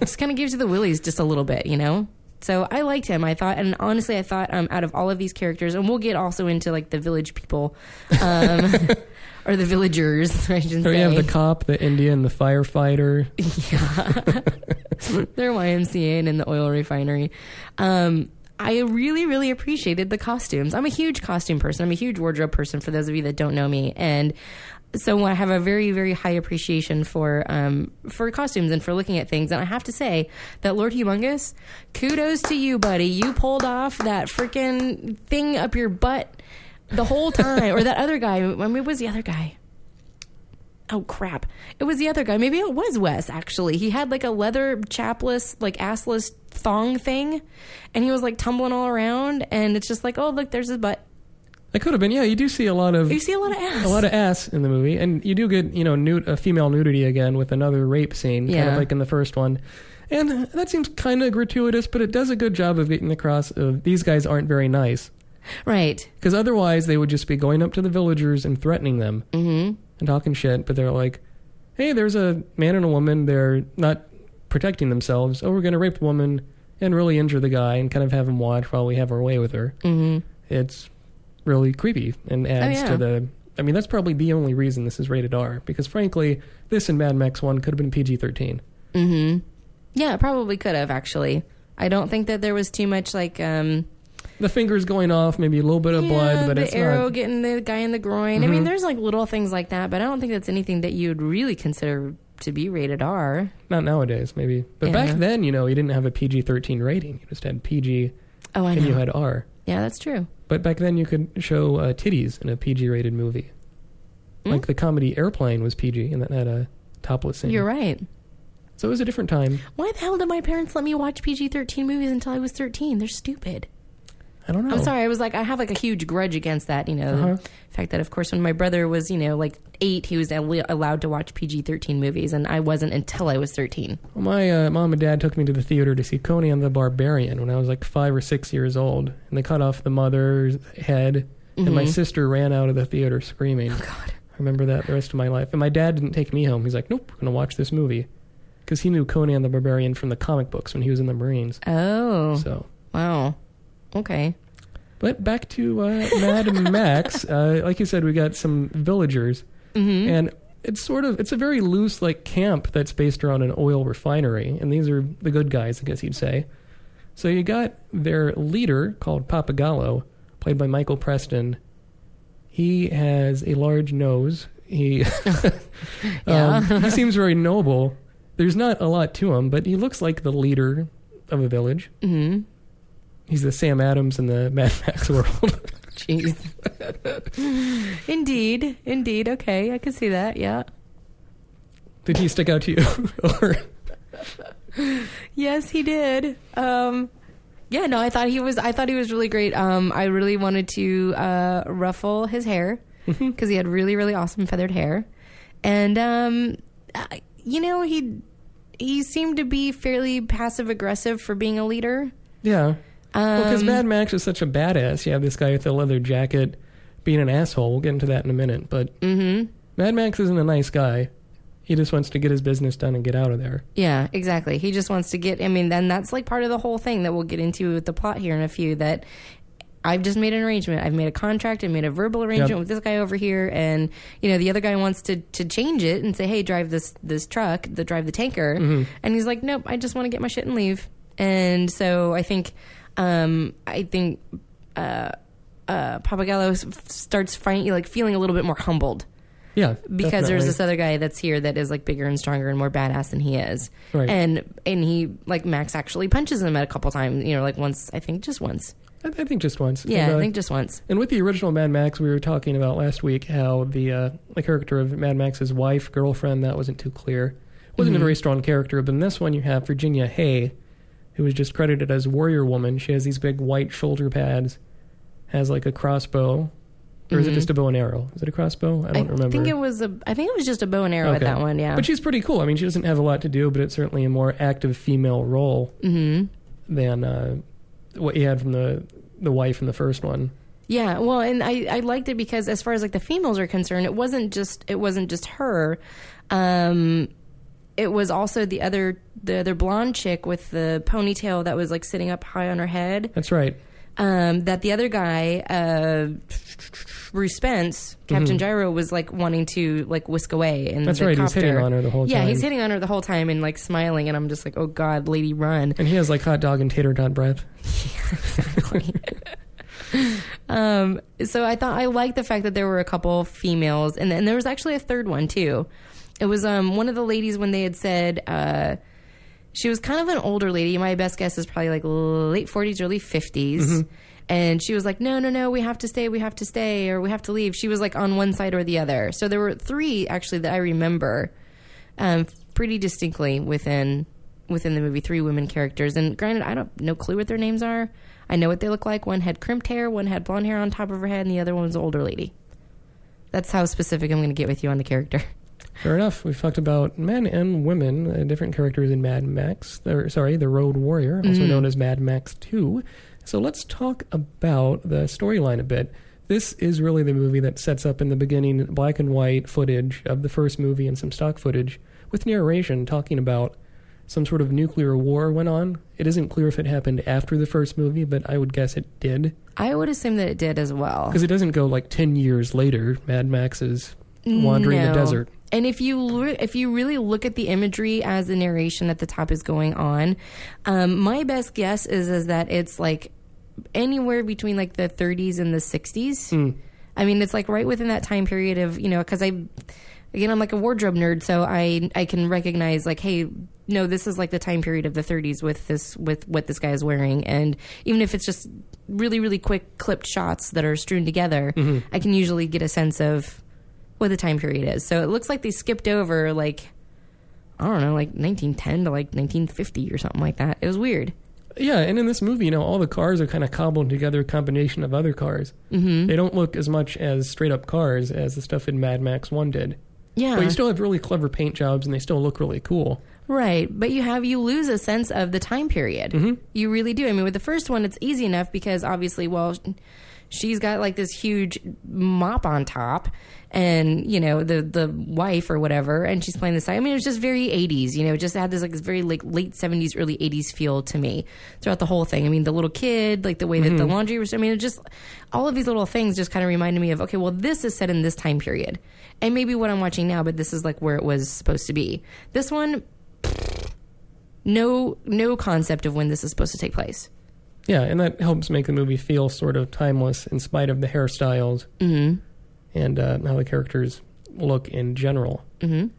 Speaker 4: just kind of gives you the willies just a little bit, you know? So I liked him. I thought, and honestly, I thought um, out of all of these characters, and we'll get also into like the village people, um, or the villagers, I should
Speaker 1: So
Speaker 4: say.
Speaker 1: you have the cop, the Indian, the firefighter.
Speaker 4: Yeah, they're YMCA and in the oil refinery. Um, I really, really appreciated the costumes. I'm a huge costume person. I'm a huge wardrobe person. For those of you that don't know me, and so I have a very, very high appreciation for um, for costumes and for looking at things. And I have to say that Lord Humongous, kudos to you, buddy. You pulled off that freaking thing up your butt the whole time. or that other guy. I mean, was the other guy? Oh crap! It was the other guy. Maybe it was Wes. Actually, he had like a leather chapless, like assless thong thing, and he was like tumbling all around. And it's just like, oh look, there's his butt.
Speaker 1: It could have been. Yeah, you do see a lot of
Speaker 4: You see a lot of ass.
Speaker 1: a lot of ass in the movie, and you do get you know nude, a female nudity again with another rape scene, kind of like in the first one. And that seems kind of gratuitous, but it does a good job of getting across of these guys aren't very nice.
Speaker 4: right.
Speaker 1: Because otherwise, they would just be going up to the villagers and threatening them mm-hmm. And talking shit. But they're like, "Hey, there's a man and a woman. They're not protecting themselves. Oh, we're going to rape the woman and really injure the guy and kind of have him watch while we have our way with her." Mm-hmm. It's really creepy and adds
Speaker 4: Oh, yeah.
Speaker 1: to the. I mean, that's probably the only reason this is rated R. Because frankly, this and Mad Max One could have been PG thirteen.
Speaker 4: Yeah, it probably could have actually. I don't think that there was too much like um
Speaker 1: The fingers going off, maybe a little bit of blood, but
Speaker 4: the
Speaker 1: it's
Speaker 4: arrow
Speaker 1: not. Mm-hmm.
Speaker 4: getting the guy in the groin. I mean, there's like little things like that, but I don't think that's anything that you would really consider to be rated R.
Speaker 1: Not nowadays, maybe. But
Speaker 4: Yeah.
Speaker 1: back then, you know, you didn't have a PG 13 rating. You just had PG
Speaker 4: Oh, I
Speaker 1: and you had R.
Speaker 4: Yeah, that's true.
Speaker 1: But back then, you could show uh, titties in a PG rated movie.
Speaker 4: Hmm?
Speaker 1: Like the comedy Airplane was PG and that had a topless scene.
Speaker 4: You're right.
Speaker 1: So it was a different time.
Speaker 4: Why the hell did my parents let me watch PG 13 movies until I was 13? They're stupid.
Speaker 1: I don't know.
Speaker 4: I'm sorry. I was like, I have like a huge grudge against that. You know,
Speaker 1: Uh-huh.
Speaker 4: the fact that, of course, when my brother was, you know, like eight, he was al- allowed to watch PG 13 movies, and I wasn't until I was 13.
Speaker 1: Well, my uh, mom and dad took me to the theater to see Conan the Barbarian when I was like five or six years old. And they cut off the mother's head, and my sister ran out of the theater screaming.
Speaker 4: Mm-hmm. God.
Speaker 1: I remember that the rest of my life. And my dad didn't take me home. He's like, nope, we're going to watch this movie. Because he knew Conan the Barbarian from the comic books when he was in the Marines.
Speaker 4: Oh,
Speaker 1: So,
Speaker 4: wow. Okay.
Speaker 1: but back to uh, Mad Max. Uh, like you said, we got some villagers,
Speaker 4: Mm-hmm.
Speaker 1: and it's sort of it's a very loose like camp that's based around an oil refinery, and these are the good guys, I guess you'd say. So you got their leader called Pappagallo, played by Michael Preston. He has a large nose. He um, he seems very noble. There's not a lot to him, but he looks like the leader of a village.
Speaker 4: Mm-hmm.
Speaker 1: He's the Sam Adams in the Mad Max world.
Speaker 4: Jeez. indeed. Indeed. Okay. I can see that. Yeah.
Speaker 1: Did he stick out to you? or
Speaker 4: Yes, he did. Um, yeah, no, I thought he was. I thought he was really great. Um, I really wanted to uh, ruffle his hair because he had really, really awesome feathered hair, and um, I- you know he he seemed to be fairly passive aggressive for being a leader.
Speaker 1: yeah, because
Speaker 4: Um,
Speaker 1: Mad Max is such a badass. You have this guy with the leather jacket being an asshole. We'll get into that in a minute. But
Speaker 4: Mm-hmm.
Speaker 1: Mad Max isn't a nice guy. He just wants to get his business done and get out of there.
Speaker 4: Yeah, exactly. He just wants to get. I mean, then that's like part of the whole thing that we'll get into with the plot here in a few. That I've just made an arrangement. I've made a contract. I made a verbal arrangement
Speaker 1: Yep.
Speaker 4: with this guy over here, and you know the other guy wants to to change it and say, "Hey, drive this this truck, the drive the tanker,"
Speaker 1: Mm-hmm.
Speaker 4: and he's like, "Nope, I just want to get my shit and leave." and so I think um, I think uh, uh, Pappagallo starts finding like feeling a little bit more humbled
Speaker 1: Yeah,
Speaker 4: because there's this other guy that's here that is like bigger and stronger and more badass than he is,
Speaker 1: Right.
Speaker 4: and and he like Max actually punches him at a couple times, you know, like once I think just once,
Speaker 1: I, I think just once.
Speaker 4: yeah,
Speaker 1: And, uh,
Speaker 4: I think just once.
Speaker 1: And with the original Mad Max, we were talking about last week how the uh, the character of Mad Max's wife, girlfriend, that wasn't too clear. Wasn't
Speaker 4: Mm-hmm.
Speaker 1: a very strong character, but in this one you have Virginia Hay, who is just credited as Warrior Woman. She has these big white shoulder pads, has like a crossbow, or is it just a bow and arrow? Is it a crossbow? I
Speaker 4: Mm-hmm. I
Speaker 1: don't remember.
Speaker 4: I think it was a I think it was just a bow and arrow at that one, yeah.
Speaker 1: But she's pretty cool. I mean, she doesn't have a lot to do, but it's certainly a more active female role
Speaker 4: hmm
Speaker 1: than uh, what you had from the the wife in the first one.
Speaker 4: Yeah, well, and I, I liked it because as far as like the females are concerned, it wasn't just it wasn't just her. Um, it was also the other the other blonde chick with the ponytail that was like sitting up high on her head.
Speaker 1: That's right.
Speaker 4: Um, that the other guy, uh, Bruce Spence, Captain Gyro, was like wanting to like whisk away. And
Speaker 1: Mm-hmm. That's
Speaker 4: the
Speaker 1: right, he's hitting on her the whole
Speaker 4: Yeah, he's hitting on her the whole time and like smiling, and I'm just like, oh god, lady, run.
Speaker 1: And he has like hot dog and tater tot breath.
Speaker 4: Um, so I thought I liked the fact that there were a couple females, and then there was actually a third one too. It was um one of the ladies when they had said uh, she was kind of an older lady. My best guess is probably like late forties, early 50s And she was like, "No, no, no, we have to stay. We have to stay, or we have to leave." She was like on one side or the other. So there were three actually that I remember um, pretty distinctly within within the movie. Three women characters, and granted, I don't no clue what their names are. I know what they look like. One had crimped hair, one had blonde hair on top of her head, and the other one was an older lady. That's how specific I'm going to get with you on the character.
Speaker 1: Fair enough. We've talked about men and women, uh, different characters in Mad Max. Or, sorry, the Road Warrior, also known as Mad Max 2. So let's talk about the storyline a bit. This is really the movie that sets up in the beginning black and white footage of the first movie and some stock footage with narration talking about some sort of nuclear war went on. It isn't clear if it happened after the first movie, but I would guess it did.
Speaker 4: I would assume that it did as well.
Speaker 1: Because it doesn't go like 10 years later, Mad Max is wandering the desert.
Speaker 4: And if you if you really look at the imagery as the narration at the top is going on, um, my best guess is is that it's like anywhere between like the 30s and the 60s. I mean, it's like right within that time period of you know because I again I'm like a wardrobe nerd, so I I can recognize like hey no this is like the time period of the 30s with this with what this guy is wearing, and even if it's just really really quick clipped shots that are strewn together, I can usually get a sense of what the time period is. So it looks like they skipped over like I don't know, like 1910 to like 1950 or something like that. It was weird.
Speaker 1: Yeah, and in this movie, you know, all the cars are kind of cobbled together, a combination of other cars. Mm-hmm. They don't look as much as straight up cars as the stuff in Mad Max 1 did.
Speaker 4: Yeah.
Speaker 1: But you still have really clever paint jobs and they still look really cool.
Speaker 4: Right, but you have you lose a sense of the time period. You really do. I mean, with the first one, it's easy enough because obviously, well, she's got like this huge mop on top, and you know the the wife or whatever, and she's playing the side. I mean, it was just very '80s. You know, it just had this like this very like late '70s, early '80s feel to me throughout the whole thing. I mean, the little kid, like the way that the mm-hmm. laundry was. I mean, it just all of these little things just kind of reminded me of okay, well, this is set in this time period, and maybe what I'm watching now, but this is like where it was supposed to be. This one no no concept of when this is supposed to take place.
Speaker 1: Yeah, and that helps make the movie feel sort of timeless in spite of the hairstyles mm-hmm. And uh, how the characters look in general.
Speaker 4: Mhm.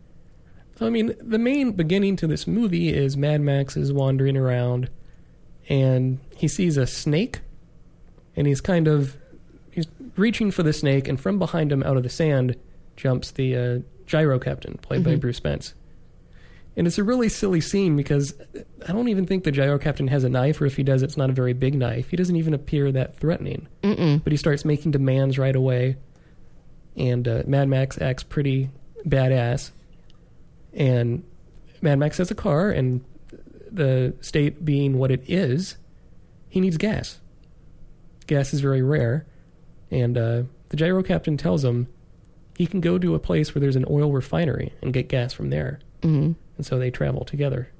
Speaker 1: So, I mean, the main beginning to this movie is Mad Max is wandering around and he sees a snake and he's kind of he's reaching for the snake and from behind him out of the sand jumps the uh, gyro captain played by Bruce Spence. And it's a really silly scene because I don't even think the gyro captain has a knife, or if he does, it's not a very big knife. He doesn't even appear that threatening.
Speaker 4: Mm-mm.
Speaker 1: But he starts making demands right away, and uh, Mad Max acts pretty badass. And Mad Max has a car, and the state being what it is, he needs gas. Gas is very rare, and uh, the gyro captain tells him he can go to a place where there's an oil refinery and get gas from there.
Speaker 4: hmm
Speaker 1: And so they travel together.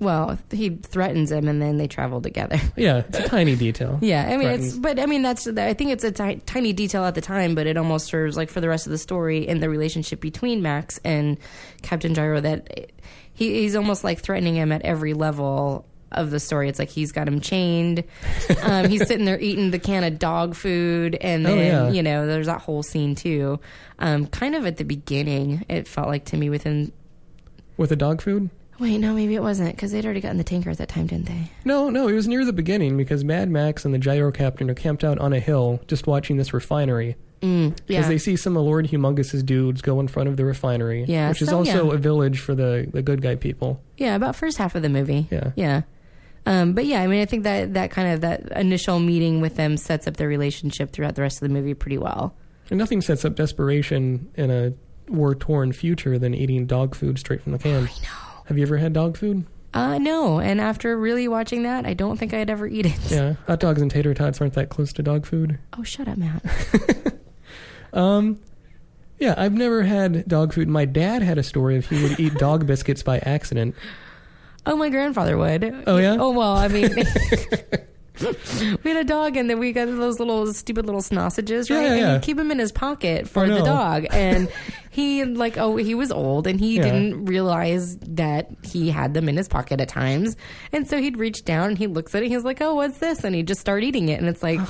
Speaker 4: Well, he threatens him, and then they travel together.
Speaker 1: Yeah, it's a tiny detail.
Speaker 4: Yeah, I mean, it's but I mean that's I think it's a ti- tiny detail at the time, but it almost serves like for the rest of the story and the relationship between Max and Captain Gyro that he, he's almost like threatening him at every level of the story. It's like he's got him chained. Um, he's sitting there eating the can of dog food, and
Speaker 1: Oh,
Speaker 4: then
Speaker 1: yeah.
Speaker 4: you know there's that whole scene too. Um, kind of at the beginning, it felt like to me within.
Speaker 1: With the dog food?
Speaker 4: Wait, no, maybe it wasn't because they'd already gotten the tanker at that time, didn't they?
Speaker 1: No, no, it was near the beginning because Mad Max and the gyro captain are camped out on a hill just watching this refinery.
Speaker 4: Mm,
Speaker 1: Because
Speaker 4: yeah,
Speaker 1: they see some of Lord Humungus's dudes go in front of the refinery.
Speaker 4: Yeah,
Speaker 1: Which is
Speaker 4: so,
Speaker 1: also
Speaker 4: yeah.
Speaker 1: a village for the, the good guy people.
Speaker 4: yeah, about first half of the movie.
Speaker 1: Yeah.
Speaker 4: yeah. Um, but yeah, I mean, I think that that kind of that initial meeting with them sets up their relationship throughout the rest of the movie pretty well.
Speaker 1: And nothing sets up desperation in a war torn future than eating dog food straight from the can.
Speaker 4: I know.
Speaker 1: Have you ever had dog food?
Speaker 4: Uh, no, and after really watching that, I don't think I'd ever eat it.
Speaker 1: Yeah. Hot dogs and tater tots aren't that close to dog food.
Speaker 4: Oh, shut up, Matt.
Speaker 1: Um, yeah, I've never had dog food. My dad had a story of he would eat dog biscuits by accident.
Speaker 4: Oh, my grandfather would.
Speaker 1: Oh, yeah?
Speaker 4: Oh well, I mean, we had a dog, and then we got those little stupid little sausages,
Speaker 1: Yeah,
Speaker 4: right?
Speaker 1: yeah,
Speaker 4: And
Speaker 1: yeah.
Speaker 4: you keep him in his pocket for the dog, and he like oh he was old, and he
Speaker 1: Yeah.
Speaker 4: didn't realize that he had them in his pocket at times, and so he'd reach down and he looks at it, and he's like, oh, what's this? And he'd just start eating it, and it's like,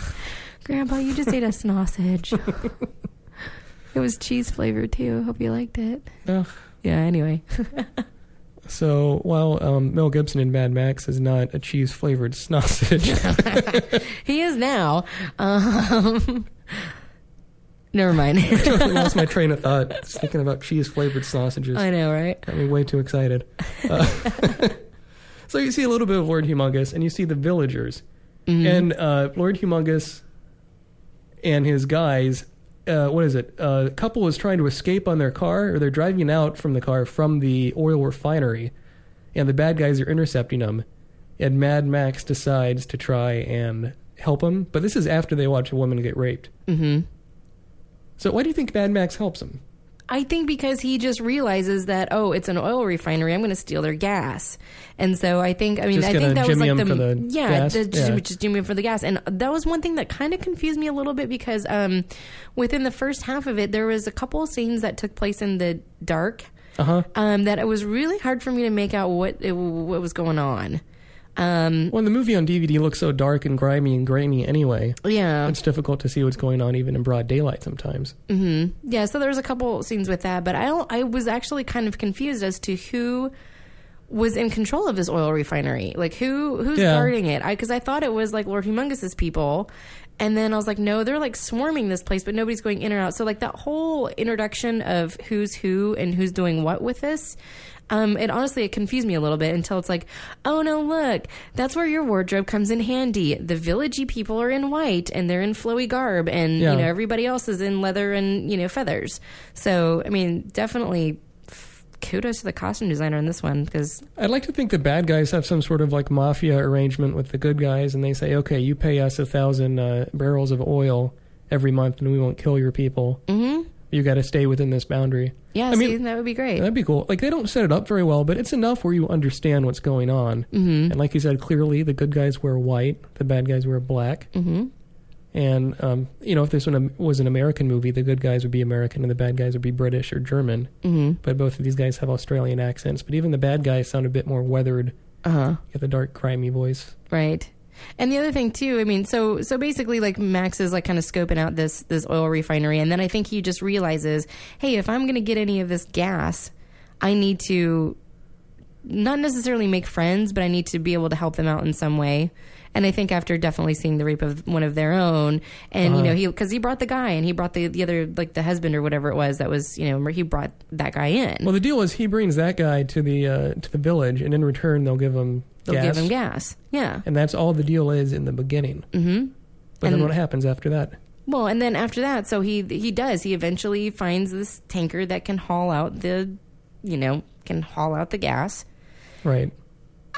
Speaker 4: Grandpa, you just ate a sausage. it was cheese flavored too. Hope you liked it.
Speaker 1: Ugh.
Speaker 4: Yeah. Anyway.
Speaker 1: So while um, Mel Gibson in Mad Max is not a cheese flavored sausage,
Speaker 4: He is now. Um, never mind.
Speaker 1: I lost my train of thought. Just thinking about cheese flavored sausages.
Speaker 4: I know, right?
Speaker 1: Got me way too excited. Uh, so you see a little bit of Lord Humungus, and you see the villagers,
Speaker 4: Mm-hmm.
Speaker 1: and uh, Lord Humungus and his guys. Uh, what is it? A couple is trying to escape on their car, or they're driving out from the car from the oil refinery, and the bad guys are intercepting them. And Mad Max decides to try and help them, but this is after they watch a woman get raped.
Speaker 4: hmm
Speaker 1: So why do you think Mad Max helps him?
Speaker 4: I think because he just realizes that oh, it's an oil refinery. I'm going to steal their gas, and so I think I mean
Speaker 1: Just
Speaker 4: I think that was like the,
Speaker 1: the
Speaker 4: yeah, the,
Speaker 1: Yeah.
Speaker 4: just, jimmy for the gas, and that was one thing that kind of confused me a little bit because um, within the first half of it, there was a couple of scenes that took place in the dark.
Speaker 1: Uh huh.
Speaker 4: Um, that it was really hard for me to make out what it, what was going on. Um,
Speaker 1: Well, the movie on DVD looks so dark and grimy and grainy anyway.
Speaker 4: yeah,
Speaker 1: It's difficult to see what's going on even in broad daylight sometimes.
Speaker 4: hmm Yeah, so there's a couple scenes with that, but I don't, I was actually kind of confused as to who was in control of this oil refinery. Like who who's
Speaker 1: Yeah.
Speaker 4: guarding it? I because I thought it was like Lord Humungus's people. And then I was like, no, they're like swarming this place, but nobody's going in or out. So like that whole introduction of who's who and who's doing what with this, um, it honestly it confused me a little bit until it's like, oh no, look, that's where your wardrobe comes in handy. The villagey people are in white and they're in flowy garb, and
Speaker 1: Yeah.
Speaker 4: you know everybody else is in leather and you know feathers. So I mean, definitely kudos to the costume designer in this one because
Speaker 1: I'd like to think the bad guys have some sort of like mafia arrangement with the good guys, and they say, okay, you pay us a thousand uh, barrels of oil every month, and we won't kill your people.
Speaker 4: hmm
Speaker 1: You got to stay within this boundary.
Speaker 4: Yeah,
Speaker 1: I
Speaker 4: see,
Speaker 1: mean-
Speaker 4: that would be great.
Speaker 1: That'd be cool. Like they don't set it up very well, but it's enough where you understand what's going on.
Speaker 4: hmm
Speaker 1: And like you said, clearly the good guys wear white, the bad guys wear black.
Speaker 4: hmm
Speaker 1: And um, you know, if this one was an American movie, the good guys would be American and the bad guys would be British or German.
Speaker 4: hmm
Speaker 1: But both of these guys have Australian accents. But even the bad guys sound a bit more weathered.
Speaker 4: Uh huh.
Speaker 1: Get the dark, grimy voice.
Speaker 4: Right. And the other thing too, I mean, so so basically, like Max is like kind of scoping out this this oil refinery, and then I think he just realizes, hey, if I'm going to get any of this gas, I need to not necessarily make friends, but I need to be able to help them out in some way. And I think after definitely seeing the rape of one of their own, and you
Speaker 1: Uh-huh.
Speaker 4: know, he because he brought the guy and he brought the the other like the husband or whatever it was that was you know he brought that guy in.
Speaker 1: Well, the deal is he brings that guy to the uh, to the village, and in return they'll give him
Speaker 4: They'll
Speaker 1: gas.
Speaker 4: give him gas. Yeah.
Speaker 1: And that's all the deal is in the beginning.
Speaker 4: Mm-hmm.
Speaker 1: But then what happens after that?
Speaker 4: Well, and then after that, so he he does. He eventually finds this tanker that can haul out the, you know, can haul out the gas.
Speaker 1: Right.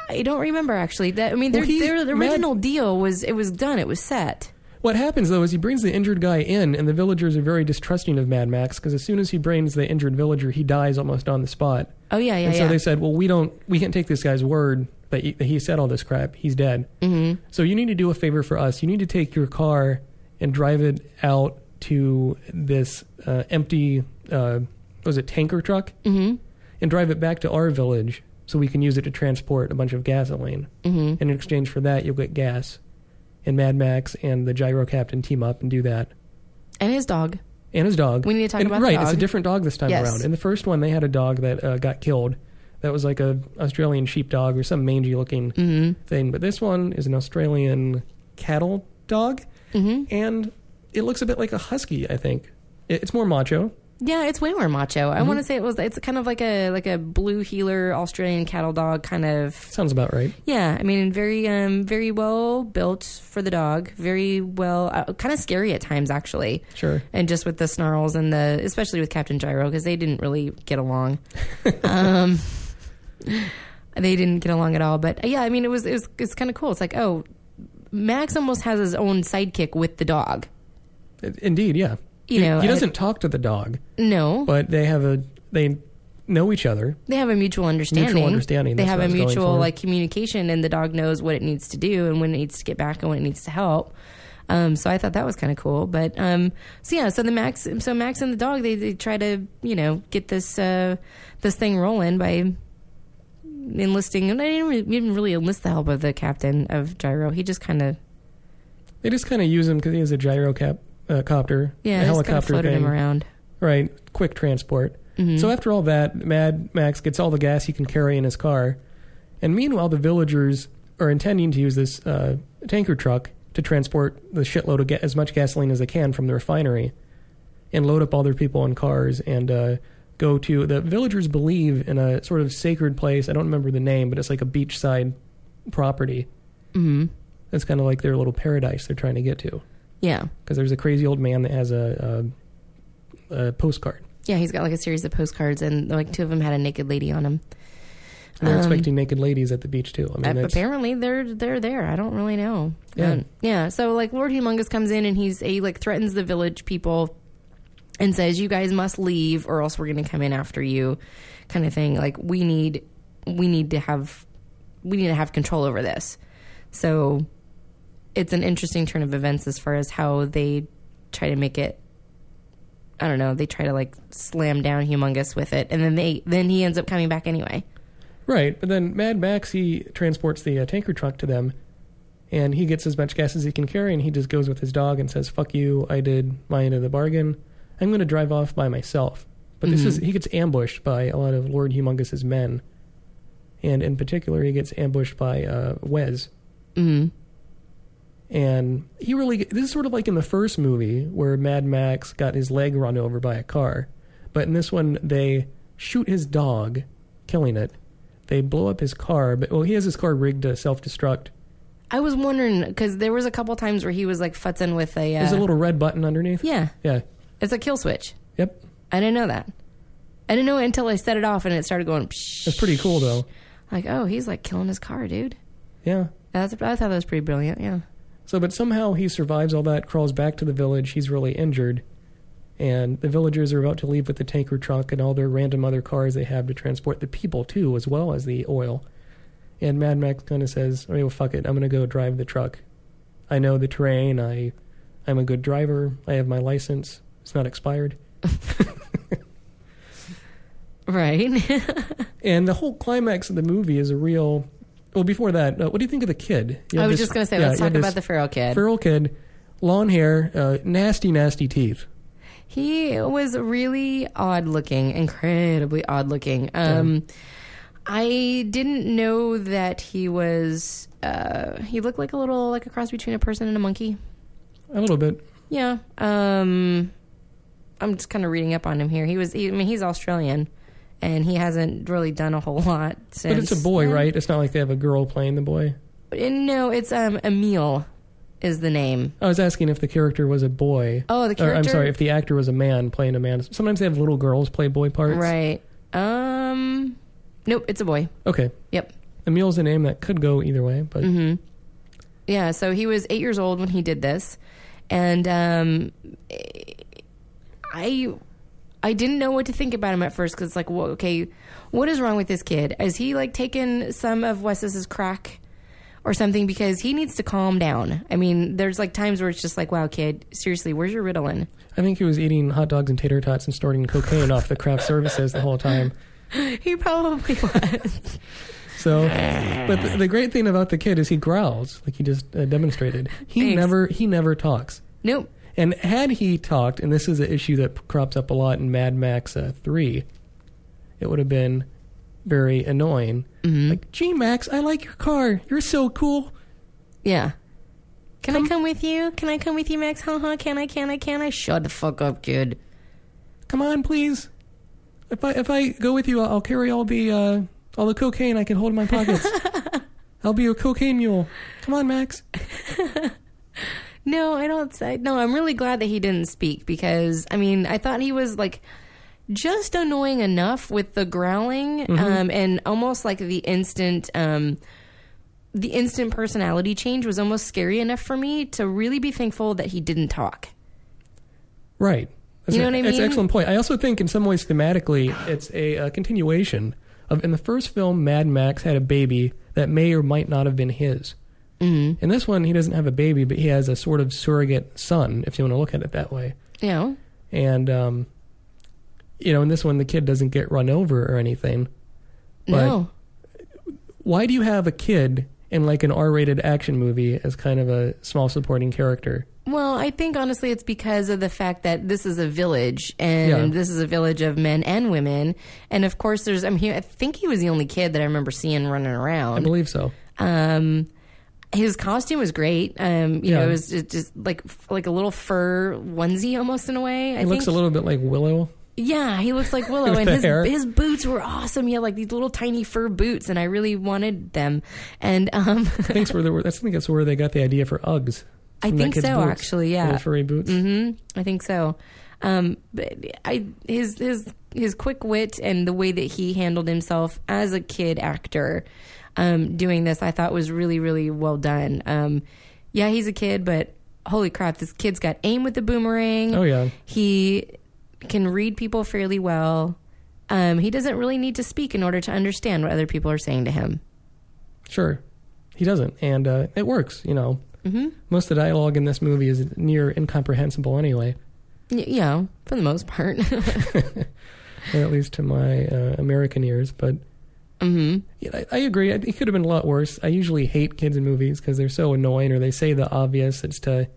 Speaker 4: I don't remember actually. That I mean, their,
Speaker 1: Well, he-
Speaker 4: their
Speaker 1: Mad-
Speaker 4: original deal was it was done. It was set.
Speaker 1: What happens though is he brings the injured guy in, and the villagers are very distrusting of Mad Max because as soon as he brings the injured villager, he dies almost on the spot.
Speaker 4: Oh yeah, yeah,
Speaker 1: and so
Speaker 4: yeah.
Speaker 1: they said, "Well, we don't, we can't take this guy's word that he, that he said all this crap. He's dead.
Speaker 4: mm-hmm.
Speaker 1: So you need to do a favor for us. You need to take your car and drive it out to this uh, empty, uh, what was it tanker truck,
Speaker 4: Mm-hmm.
Speaker 1: and drive it back to our village so we can use it to transport a bunch of gasoline.
Speaker 4: hmm
Speaker 1: And in exchange for that, you'll get gas. And Mad Max and the gyro captain team up and do that.
Speaker 4: And his dog.
Speaker 1: And his dog.
Speaker 4: We need to talk
Speaker 1: And-
Speaker 4: about
Speaker 1: right. It's a different dog this time
Speaker 4: Yes.
Speaker 1: around. In the first one, they had a dog that uh, got killed. That was like a Australian sheepdog or some mangy looking
Speaker 4: hmm
Speaker 1: thing. But this one is an Australian cattle dog,
Speaker 4: hmm
Speaker 1: and it looks a bit like a husky. I think it's more macho.
Speaker 4: Yeah, it's way more macho. I want to say it was. It's kind of like a like a blue heeler Australian cattle dog kind of.
Speaker 1: Sounds about right.
Speaker 4: Yeah, I mean, very um very well built for the dog. Very well, uh, kind of scary at times actually.
Speaker 1: Sure.
Speaker 4: and just with the snarls and the especially with Captain Gyro because they didn't really get along. um, they didn't get along at all. But uh, yeah, I mean, it was it was it's kind of cool. It's like oh, Max almost has his own sidekick with the dog.
Speaker 1: Indeed, yeah.
Speaker 4: You
Speaker 1: he,
Speaker 4: know,
Speaker 1: he doesn't talk to the dog,
Speaker 4: No,
Speaker 1: but they have a they know each other.
Speaker 4: they have a mutual understanding.
Speaker 1: Mutual understanding,
Speaker 4: They have a
Speaker 1: I
Speaker 4: mutual like communication, and the dog knows what it needs to do and when it needs to get back and when it needs to help. Um, so I thought that was kind of cool. But um, so yeah, so the Max, so Max and the dog, they, they try to you know get this uh, this thing rolling by enlisting. And I didn't really, didn't really enlist the help of the captain of Gyro. He just kind of
Speaker 1: They just kind of use him because he has a gyro cap, uh, copter,
Speaker 4: yeah,
Speaker 1: a
Speaker 4: just kind of
Speaker 1: helicopter
Speaker 4: floated
Speaker 1: thing,
Speaker 4: him around.
Speaker 1: right? Quick transport.
Speaker 4: Mhm.
Speaker 1: So after all that, Mad Max gets all the gas he can carry in his car, and meanwhile, the villagers are intending to use this uh, tanker truck to transport the shitload of ga- as much gasoline as they can from the refinery, and load up all their people in cars and uh, go to the villagers believe in a sort of sacred place. I don't remember the name, but it's like a beachside property.
Speaker 4: hmm
Speaker 1: It's kind of like their little paradise they're trying to get to.
Speaker 4: Yeah,
Speaker 1: Because there's a crazy old man that has a, a, a postcard.
Speaker 4: yeah. He's got like a series of postcards, and like two of them had a naked lady on them.
Speaker 1: And they're
Speaker 4: Um,
Speaker 1: expecting naked ladies at the beach too. I mean,
Speaker 4: apparently they're they're there. I don't really know.
Speaker 1: Yeah.
Speaker 4: Um, yeah. So like Lord Humungus comes in and he's he like threatens the village people and says you guys must leave or else we're going to come in after you, kind of thing. Like we need we need to have we need to have control over this. So it's an interesting turn of events as far as how they try to make it. I don't know. They try to like slam down Humungus with it, and then they then he ends up coming back anyway.
Speaker 1: right. But then Mad Max he transports the uh, tanker truck to them, and he gets as much gas as he can carry, and he just goes with his dog and says, "Fuck you! I did my end of the bargain. I'm going to drive off by myself." But this
Speaker 4: Mhm.
Speaker 1: is he gets ambushed by a lot of Lord Humungus's men, and in particular, he gets ambushed by uh, Wez.
Speaker 4: hmm
Speaker 1: And he really, this is sort of like in the first movie where Mad Max got his leg run over by a car. But in this one, they shoot his dog, killing it. They blow up his car, but well, he has his car rigged to self destruct.
Speaker 4: I was wondering because there was a couple times where he was like futzing with a. Uh,
Speaker 1: There's a little red button underneath.
Speaker 4: yeah,
Speaker 1: Yeah.
Speaker 4: It's a kill switch.
Speaker 1: Yep.
Speaker 4: I didn't know that. I didn't know it until I set it off and it started going. Psh.
Speaker 1: That's pretty cool, though.
Speaker 4: Like, oh, he's like killing his car, dude.
Speaker 1: Yeah.
Speaker 4: That's, I thought that was pretty brilliant. Yeah.
Speaker 1: So, but somehow he survives all that, crawls back to the village. He's really injured. And the villagers are about to leave with the tanker truck and all their random other cars they have to transport the people, too, as well as the oil. And Mad Max kind of says, "Oh, well, fuck it. I'm going to go drive the truck. I know the terrain. I, I'm a good driver. I have my license. It's not expired."
Speaker 4: Right.
Speaker 1: And the whole climax of the movie is a real. Well, before that, uh, what do you think of the kid? You
Speaker 4: I was
Speaker 1: this-
Speaker 4: just gonna say,
Speaker 1: yeah,
Speaker 4: let's talk about the feral kid.
Speaker 1: feral kid, long hair, uh, nasty, nasty teeth.
Speaker 4: He was really odd looking, incredibly odd looking. Um, I didn't know that he was. Uh, he looked like a little like a cross between a person and a monkey.
Speaker 1: A little bit.
Speaker 4: Yeah. Um, I'm just kind of reading up on him here. He was. He, I mean, he's Australian, and he hasn't really done a whole lot since.
Speaker 1: But it's a boy, right? It's not like they have a girl playing the boy.
Speaker 4: And no, it's um Emil, is the name.
Speaker 1: I was asking if the character was a boy.
Speaker 4: Oh, the
Speaker 1: Or,
Speaker 4: character.
Speaker 1: I'm sorry, if the actor was a man playing a man. Sometimes they have little girls play boy parts.
Speaker 4: Right. Um. Nope, it's a boy.
Speaker 1: Okay.
Speaker 4: Yep.
Speaker 1: Emil's a name that could go either way, but
Speaker 4: hmm Yeah, so he was eight years old when he did this, and um, I I didn't know what to think about him at first because it's like, well, okay, what is wrong with this kid? Is he like taken some of Wez's crack or something? Because he needs to calm down. I mean, there's like times where it's just like, wow, kid, seriously, where's your Ritalin?
Speaker 1: I think he was eating hot dogs and tater tots and snorting cocaine off the craft services the whole time.
Speaker 4: he probably was.
Speaker 1: So, but the, the great thing about the kid is he growls, like he just uh, demonstrated. He
Speaker 4: Thanks.
Speaker 1: never he never talks.
Speaker 4: Nope.
Speaker 1: And had he talked, and this is an issue that crops up a lot in Mad Max uh, 3, it would have been very annoying.
Speaker 4: Mm-hmm.
Speaker 1: Like, gee, Max, I like your car. You're so cool.
Speaker 4: Yeah. Can I come with you? Can I come with you, Max? Huh? Huh? Can I? Can I? Can I? Shut the fuck up, kid.
Speaker 1: Come on, please. If I if I go with you, I'll, I'll carry all the uh, all the cocaine I can hold in my pockets. I'll be your cocaine mule. Come on, Max.
Speaker 4: No, I don't say. No, I'm really glad that he didn't speak because I mean, I thought he was like just annoying enough with the growling um, and almost like the instant. Um, the instant personality change was almost scary enough for me to really be thankful that he didn't talk.
Speaker 1: Right. That's
Speaker 4: You know
Speaker 1: a-
Speaker 4: what I
Speaker 1: That's an excellent point. I also think, in some ways, thematically, it's a, uh continuation of in the first film, Mad Max had a baby that may or might not have been his. Mm-hmm. In this one, he doesn't have a baby, but he has a sort of surrogate son, if you want to look at it that way.
Speaker 4: Know?
Speaker 1: And, um, you know, in this one, the kid doesn't get run over or anything. But
Speaker 4: no.
Speaker 1: why do you have a kid in like an R-rated action movie as kind of a small supporting character?
Speaker 4: Well, I think honestly it's because of the fact that this is a village and
Speaker 1: Yeah.
Speaker 4: this is a village of men and women. And of course there's I mean I think he was the only kid that I remember seeing running around.
Speaker 1: I believe so.
Speaker 4: Um his costume was great. Um you
Speaker 1: Yeah.
Speaker 4: know it was just, like like a little fur onesie almost in a way. I
Speaker 1: He looks a little bit like Willow.
Speaker 4: yeah, he looks like Willow, and his
Speaker 1: hair.
Speaker 4: his boots were awesome. He had like these little tiny fur boots, and I really wanted them. And um,
Speaker 1: I think that's where they were, I think that's where they got the idea for Uggs.
Speaker 4: I think so,
Speaker 1: boots.
Speaker 4: actually, yeah.
Speaker 1: Little furry boots.
Speaker 4: hmm I think so. Um, but I his his his quick wit and the way that he handled himself as a kid actor, um, doing this, I thought was really really well done. Um, yeah, he's a kid, but holy crap, this kid's got aim with the boomerang.
Speaker 1: Oh yeah,
Speaker 4: He can read people fairly well. Um, he doesn't really need to speak in order to understand what other people are saying to him.
Speaker 1: sure. He doesn't, and uh, it works. You know,
Speaker 4: hmm
Speaker 1: most of the dialogue in this movie is near incomprehensible anyway,
Speaker 4: Y- know, for the most part.
Speaker 1: or at least to my uh, American ears. But
Speaker 4: hmm
Speaker 1: yeah, I, I agree. It could have been a lot worse. I usually hate kids in movies because they're so annoying, or they say the obvious. It's to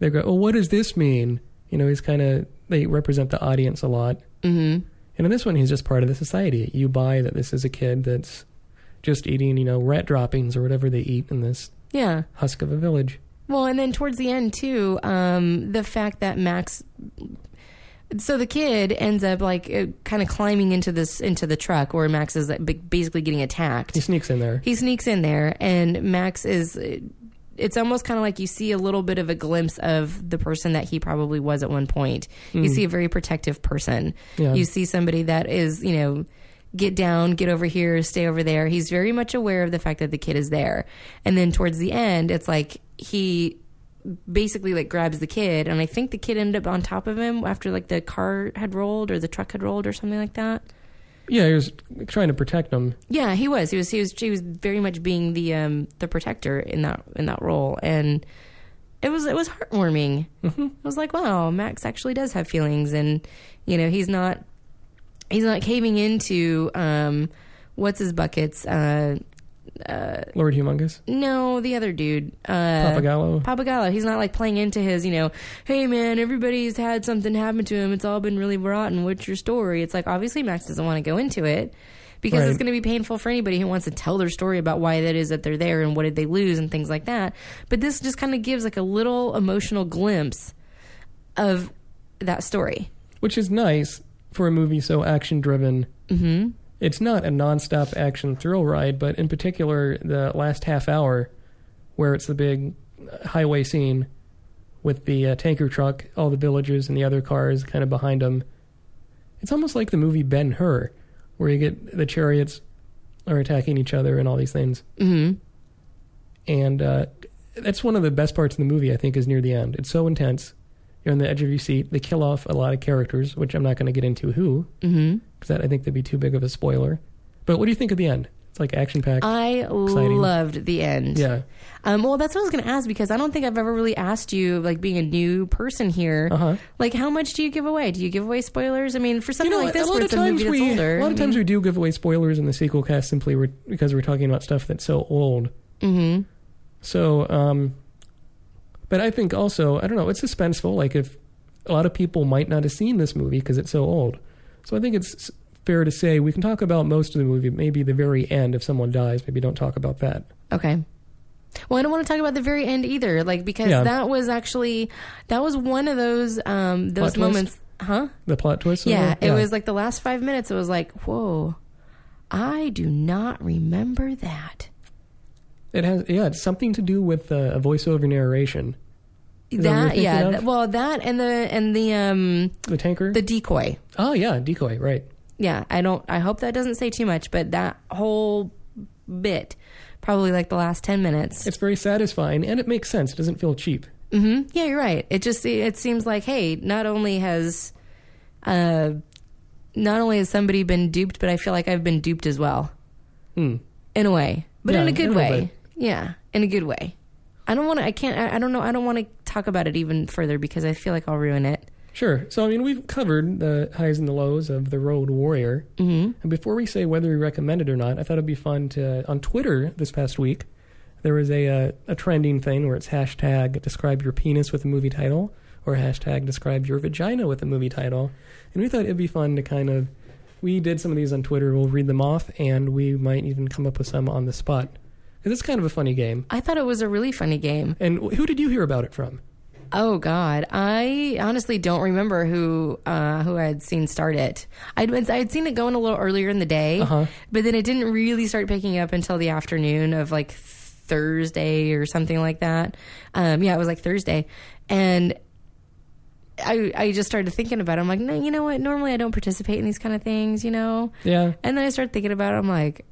Speaker 1: they go, "Oh, what does this mean?" You know, he's kind of they represent the audience a lot.
Speaker 4: hmm
Speaker 1: And in this one, he's just part of the society. You buy that this is a kid that's just eating, you know, rat droppings or whatever they eat in this
Speaker 4: Yeah.
Speaker 1: husk of a village.
Speaker 4: Well, and then towards the end too, um, the fact that Max, so the kid ends up like uh, kind of climbing into this into the truck where Max is like, ba- basically getting attacked.
Speaker 1: He sneaks in there.
Speaker 4: He sneaks in there, and Max is. It's almost kind of like you see a little bit of a glimpse of the person that he probably was at one point. You see a very protective person.
Speaker 1: Yeah.
Speaker 4: You see somebody that is, you know, get down, get over here, stay over there. He's very much aware of the fact that the kid is there. And then towards the end, it's like he basically like grabs the kid and I think the kid ended up on top of him after like the car had rolled or the truck had rolled or something like that.
Speaker 1: Yeah, he was trying to protect him.
Speaker 4: Yeah, he was. He was. He was. He was very much being the um the protector in that in that role, and it was it was heartwarming. Mm-hmm. I was like, wow, Max actually does have feelings, and you know, he's not he's not caving into um what's his buckets. Uh,
Speaker 1: Lord Humungus.
Speaker 4: no, the other dude, uh,
Speaker 1: Pappagallo.
Speaker 4: Pappagallo. He's not like playing into his, you know, hey man, everybody's had something happen to him. It's all been really rotten. What's your story? It's like obviously Max doesn't want to go into it because
Speaker 1: Right.
Speaker 4: it's going to be painful for anybody who wants to tell their story about why that is that they're there and what did they lose and things like that. But this just kind of gives like a little emotional glimpse of that story.
Speaker 1: which is nice for a movie so action driven.
Speaker 4: hmm
Speaker 1: It's not a nonstop action thrill ride, but in particular, the last half hour, where it's the big uh, highway scene with the uh, tanker truck, all the villagers and the other cars kind of behind them. It's almost like the movie Ben Hur, where you get the chariots are attacking each other and all these things.
Speaker 4: hmm
Speaker 1: And uh, that's one of the best parts of the movie, I think, is near the end. It's so intense. You're on the edge of your seat. They kill off a lot of characters, which I'm not going to get into who, because that I think that'd be too big of a spoiler. But what do you think of the end? It's like action packed.
Speaker 4: I
Speaker 1: Exciting.
Speaker 4: loved the end.
Speaker 1: yeah.
Speaker 4: Um, well, that's what I was going to ask because I don't think I've ever really asked you, like being a new person here,
Speaker 1: Uh-huh.
Speaker 4: like how much do you give away? Do you give away spoilers? I mean, for
Speaker 1: You
Speaker 4: something
Speaker 1: know,
Speaker 4: like this,
Speaker 1: a lot of
Speaker 4: it's a movie
Speaker 1: times we
Speaker 4: older,
Speaker 1: a lot
Speaker 4: I
Speaker 1: of times we do give away spoilers in the sequel cast simply re- because we're talking about stuff that's so old.
Speaker 4: Mhm.
Speaker 1: So, um, but I think also I don't know. It's suspenseful. Like if a lot of people might not have seen this movie because it's so old. So I think it's fair to say we can talk about most of the movie. Maybe the very end if someone dies. Maybe don't talk about that.
Speaker 4: Okay. Well, I don't want to talk about the very end either, like because
Speaker 1: Yeah.
Speaker 4: that was actually that was one of those um those
Speaker 1: Plot twist?
Speaker 4: moments, huh?
Speaker 1: The plot twist.
Speaker 4: Yeah,
Speaker 1: it?
Speaker 4: it was like the last five minutes. It was like, whoa, I do not remember that.
Speaker 1: It has yeah. It's something to do with uh, a voiceover narration. That what you're
Speaker 4: that
Speaker 1: thinking
Speaker 4: yeah, th- well, that and the and the um
Speaker 1: The tanker.
Speaker 4: the decoy.
Speaker 1: oh yeah, decoy. Right.
Speaker 4: Yeah, I don't. I hope that doesn't say too much, but that whole bit, probably like the last ten minutes.
Speaker 1: It's very satisfying and it makes sense. It doesn't feel cheap.
Speaker 4: mm-hmm. Yeah, you're right. It just it seems like hey, not only has, uh, not only has somebody been duped, but I feel like I've been duped as well,
Speaker 1: Hmm.
Speaker 4: in a way, but
Speaker 1: Yeah,
Speaker 4: in a good way.
Speaker 1: bit.
Speaker 4: Yeah, in a good way. I don't want to. I can't. I, I don't know. I don't want to talk about it even further because I feel like I'll ruin it.
Speaker 1: Sure. So I mean, we've covered the highs and the lows of the Road Warrior.
Speaker 4: hmm
Speaker 1: And before we say whether we recommend it or not, I thought it'd be fun to on Twitter this past week. There was a uh, a trending thing where it's hashtag describe your penis with a movie title or hashtag describe your vagina with a movie title, and we thought it'd be fun to kind of we did some of these on Twitter. We'll read them off, and we might even come up with some on the spot because it's kind of a funny game.
Speaker 4: I thought it was a really funny game.
Speaker 1: And who did you hear about it from?
Speaker 4: Oh God, I honestly don't remember who uh, who I had seen start it. I'd been, I'd seen it going a little earlier in the day,
Speaker 1: Uh-huh.
Speaker 4: but then it didn't really start picking up until the afternoon of like Thursday or something like that. Um, yeah, it was like Thursday, and I I just started thinking about it. I'm like, no, you know what? Normally I don't participate in these kind of things, you know.
Speaker 1: Yeah.
Speaker 4: And then I started thinking about it. I'm like,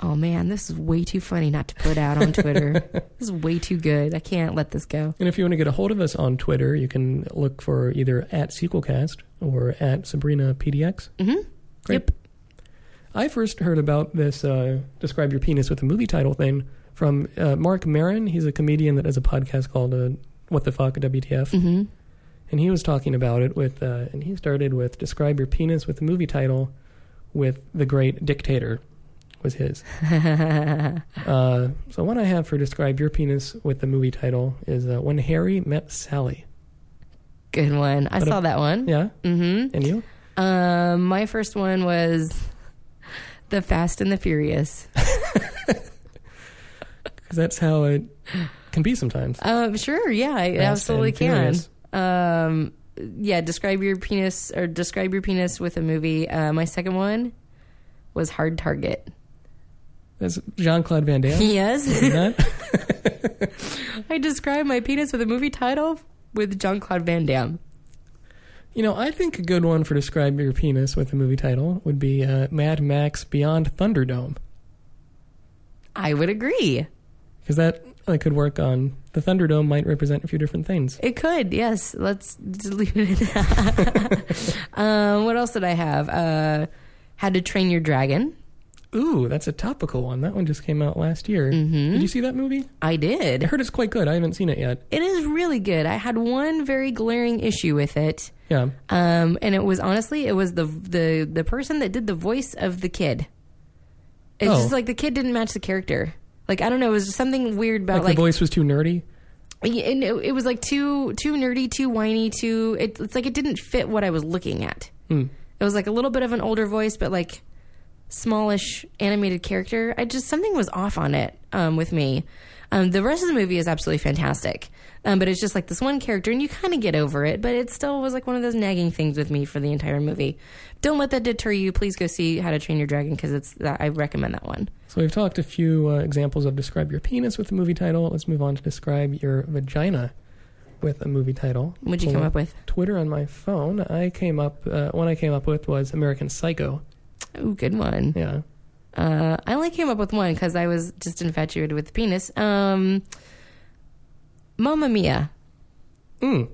Speaker 4: oh man, this is way too funny not to put out on Twitter. this is way too good. I can't let this go.
Speaker 1: And if you want to get a hold of us on Twitter, you can look for either at Sequelcast or at Sabrina PDX.
Speaker 4: Mm-hmm.
Speaker 1: Great.
Speaker 4: Yep.
Speaker 1: I first heard about this uh, describe your penis with a movie title thing from uh, Marc Maron. He's a comedian that has a podcast called uh, What the Fuck WTF,
Speaker 4: Mm-hmm.
Speaker 1: and he was talking about it with, uh, and he started with describe your penis with a movie title with the Great Dictator was his. uh, so one I have for describe your penis with the movie title is uh, when Harry met Sally.
Speaker 4: Good one. I
Speaker 1: What
Speaker 4: saw
Speaker 1: a-
Speaker 4: that one.
Speaker 1: Yeah,
Speaker 4: Mm-hmm.
Speaker 1: and you?
Speaker 4: Um, my first one was The Fast and the Furious.
Speaker 1: Because that's how it can be sometimes.
Speaker 4: Um, sure, yeah, I
Speaker 1: Fast
Speaker 4: absolutely can. Um, yeah, describe your penis or describe your penis with a movie. Uh, my second one was Hard Target.
Speaker 1: That's Jean Claude Van Damme.
Speaker 4: Yes,
Speaker 1: Isn't that?
Speaker 4: I describe my penis with a movie title with Jean Claude Van Damme.
Speaker 1: You know, I think a good one for describe your penis with a movie title would be uh, Mad Max Beyond Thunderdome,
Speaker 4: I would agree.
Speaker 1: because that like, could work on the Thunderdome. Might represent a few different things.
Speaker 4: It could, yes. Let's leave it at that. um, what else did I have? Uh, How to Train Your Dragon.
Speaker 1: Ooh, that's a topical one. That one just came out last year.
Speaker 4: Mhm.
Speaker 1: Did you see that movie?
Speaker 4: I did.
Speaker 1: I heard it's quite good. I haven't seen it yet.
Speaker 4: It is really good. I had one very glaring issue with it,
Speaker 1: Yeah.
Speaker 4: um, and it was honestly it was the the the person that did the voice of the kid. It's
Speaker 1: Oh.
Speaker 4: just like the kid didn't match the character. Like I don't know, it was something weird
Speaker 1: Like,
Speaker 4: about like,
Speaker 1: the voice was too nerdy.
Speaker 4: and it, it was like too too nerdy, too whiny, too. It, it's like it didn't fit what I was looking at.
Speaker 1: Hmm.
Speaker 4: It was like a little bit of an older voice, but like smallish animated character. I just something was off on it um, with me. Um, the rest of the movie is absolutely fantastic, um, but it's just like this one character, and you kind of get over it. But it still was like one of those nagging things with me for the entire movie. Don't let that deter you. Please go see How to Train Your Dragon because it's that I recommend that one.
Speaker 1: So we've talked a few uh, examples of describe your penis with a movie title. Let's move on to describe your vagina with a movie title.
Speaker 4: What'd you
Speaker 1: Pull
Speaker 4: come
Speaker 1: up
Speaker 4: up with?
Speaker 1: Twitter on my phone. I came up. Uh, one I came up with was American Psycho.
Speaker 4: Oh, good one.
Speaker 1: Yeah.
Speaker 4: Uh, I only came up with one because I was just infatuated with the penis. Um, Mamma Mia.
Speaker 1: Mm.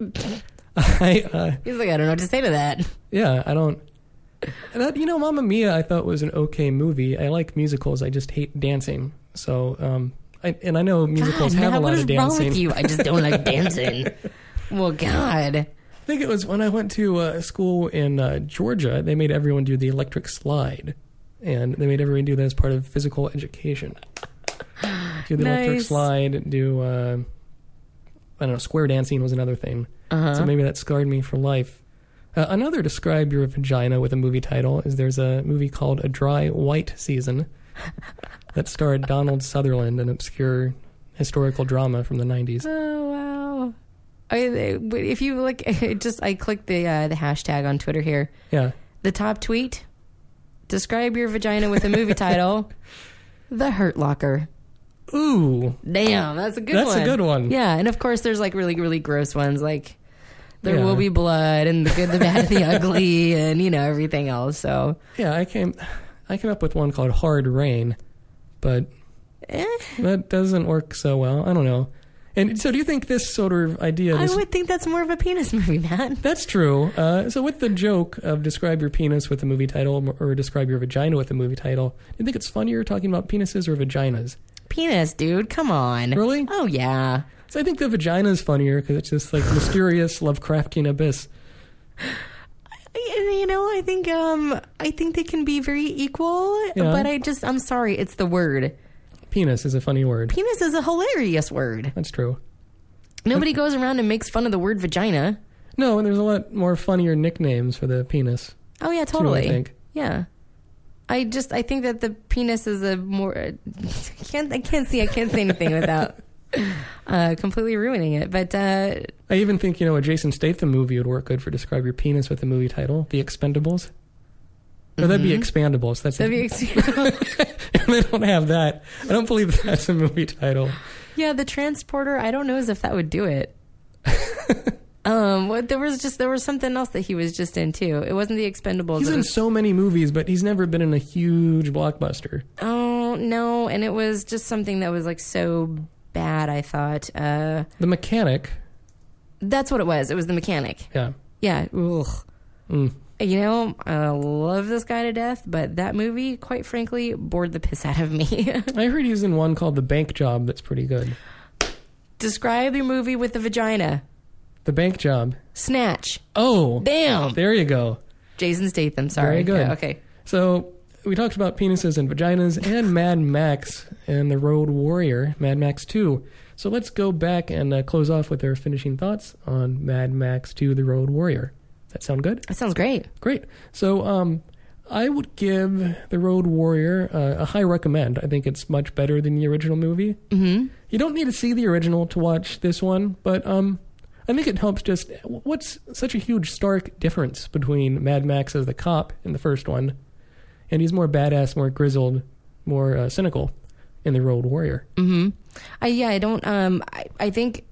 Speaker 1: I uh,
Speaker 4: He's like, I don't know what to say to that.
Speaker 1: yeah. I don't. That, you know, Mamma Mia, I thought was an okay movie. I like musicals. I just hate dancing. So, um, I, and I know musicals
Speaker 4: God,
Speaker 1: have
Speaker 4: Matt,
Speaker 1: a lot of dancing.
Speaker 4: What is wrong with you? I just don't like dancing. Well, God.
Speaker 1: I think it was when I went to uh, school in uh, Georgia. They made everyone do the electric slide, and they made everyone do that as part of physical education. Do the electric
Speaker 4: Nice.
Speaker 1: slide. Do uh, I don't know? Square dancing was another thing.
Speaker 4: Uh-huh.
Speaker 1: So maybe that scarred me for life. Uh, another describe your vagina with a movie title is there's a movie called A Dry White Season that starred Donald Sutherland, an obscure historical drama from the 90s.
Speaker 4: Oh wow! I, if you look, just I clicked the uh, the hashtag on Twitter here.
Speaker 1: Yeah.
Speaker 4: The top tweet: Describe your vagina with a movie title. The Hurt Locker.
Speaker 1: Ooh,
Speaker 4: Damn, that's a good
Speaker 1: That's a
Speaker 4: one.
Speaker 1: good one.
Speaker 4: Yeah, and of course there's like really really gross ones like there
Speaker 1: Yeah.
Speaker 4: will be blood and the good, the bad, and the ugly, and you know everything else. So
Speaker 1: yeah. I came, I came up with one called Hard Rain, but
Speaker 4: eh,
Speaker 1: that doesn't work so well. I don't know. And so, do you think this sort of idea?
Speaker 4: I would think that's more of a penis movie, man.
Speaker 1: That's true. Uh, so, with the joke of describe your penis with a movie title or describe your vagina with a movie title, do you think it's funnier talking about penises or vaginas?
Speaker 4: Penis, dude, come on.
Speaker 1: Really?
Speaker 4: Oh yeah.
Speaker 1: So I think the vagina is funnier because it's just like mysterious Lovecraftian abyss.
Speaker 4: You know, I think um I think they can be very equal,
Speaker 1: Yeah.
Speaker 4: but I just I'm sorry, it's the word.
Speaker 1: Penis is a funny word.
Speaker 4: Penis is a hilarious word.
Speaker 1: That's true.
Speaker 4: Nobody goes around and makes fun of the word vagina.
Speaker 1: No, and there's a lot more funnier nicknames for the penis.
Speaker 4: Oh yeah,
Speaker 1: too, I
Speaker 4: totally.
Speaker 1: think.
Speaker 4: Yeah. I just I think that the penis is a more I can't I can't see I can't say anything without uh completely ruining it. But uh
Speaker 1: I even think you know a Jason Statham movie would work good for describe your penis with the movie title, The Expendables. Or that'd be Expandables. That's
Speaker 4: that'd be
Speaker 1: they don't have that. I don't believe that's a movie title.
Speaker 4: Yeah, the transporter, I don't know as if that would do it. um what there was just there was something else that he was just in too. It wasn't the expendables.
Speaker 1: He's in
Speaker 4: was-
Speaker 1: so many movies, but he's never been in a huge blockbuster.
Speaker 4: Oh no, and it was just something that was like so bad. I thought uh,
Speaker 1: The Mechanic.
Speaker 4: that's what it was. It was the mechanic.
Speaker 1: Yeah.
Speaker 4: Yeah. Ugh.
Speaker 1: Mm.
Speaker 4: You know, I love this guy to death, but that movie, quite frankly, bored the piss out of me.
Speaker 1: I heard he's in one called The Bank Job that's pretty good.
Speaker 4: Describe your movie with the vagina.
Speaker 1: The Bank Job.
Speaker 4: Snatch.
Speaker 1: Oh,
Speaker 4: Damn.
Speaker 1: there you go.
Speaker 4: Jason Statham. Sorry.
Speaker 1: Very good.
Speaker 4: Yeah, okay.
Speaker 1: So we talked about penises and vaginas and Mad Max and the Road Warrior, Mad Max 2. So let's go back and uh, close off with our finishing thoughts on Mad Max 2, The Road Warrior. That sound good?
Speaker 4: That sounds great.
Speaker 1: Great. So um, I would give The Road Warrior uh, a high recommend. I think it's much better than the original movie.
Speaker 4: hmm
Speaker 1: You don't need to see the original to watch this one, but um, I think it helps just what's such a huge stark difference between Mad Max as the cop in the first one, and he's more badass, more grizzled, more uh, cynical in the Road Warrior.
Speaker 4: hmm I yeah, I don't. Um, I, I think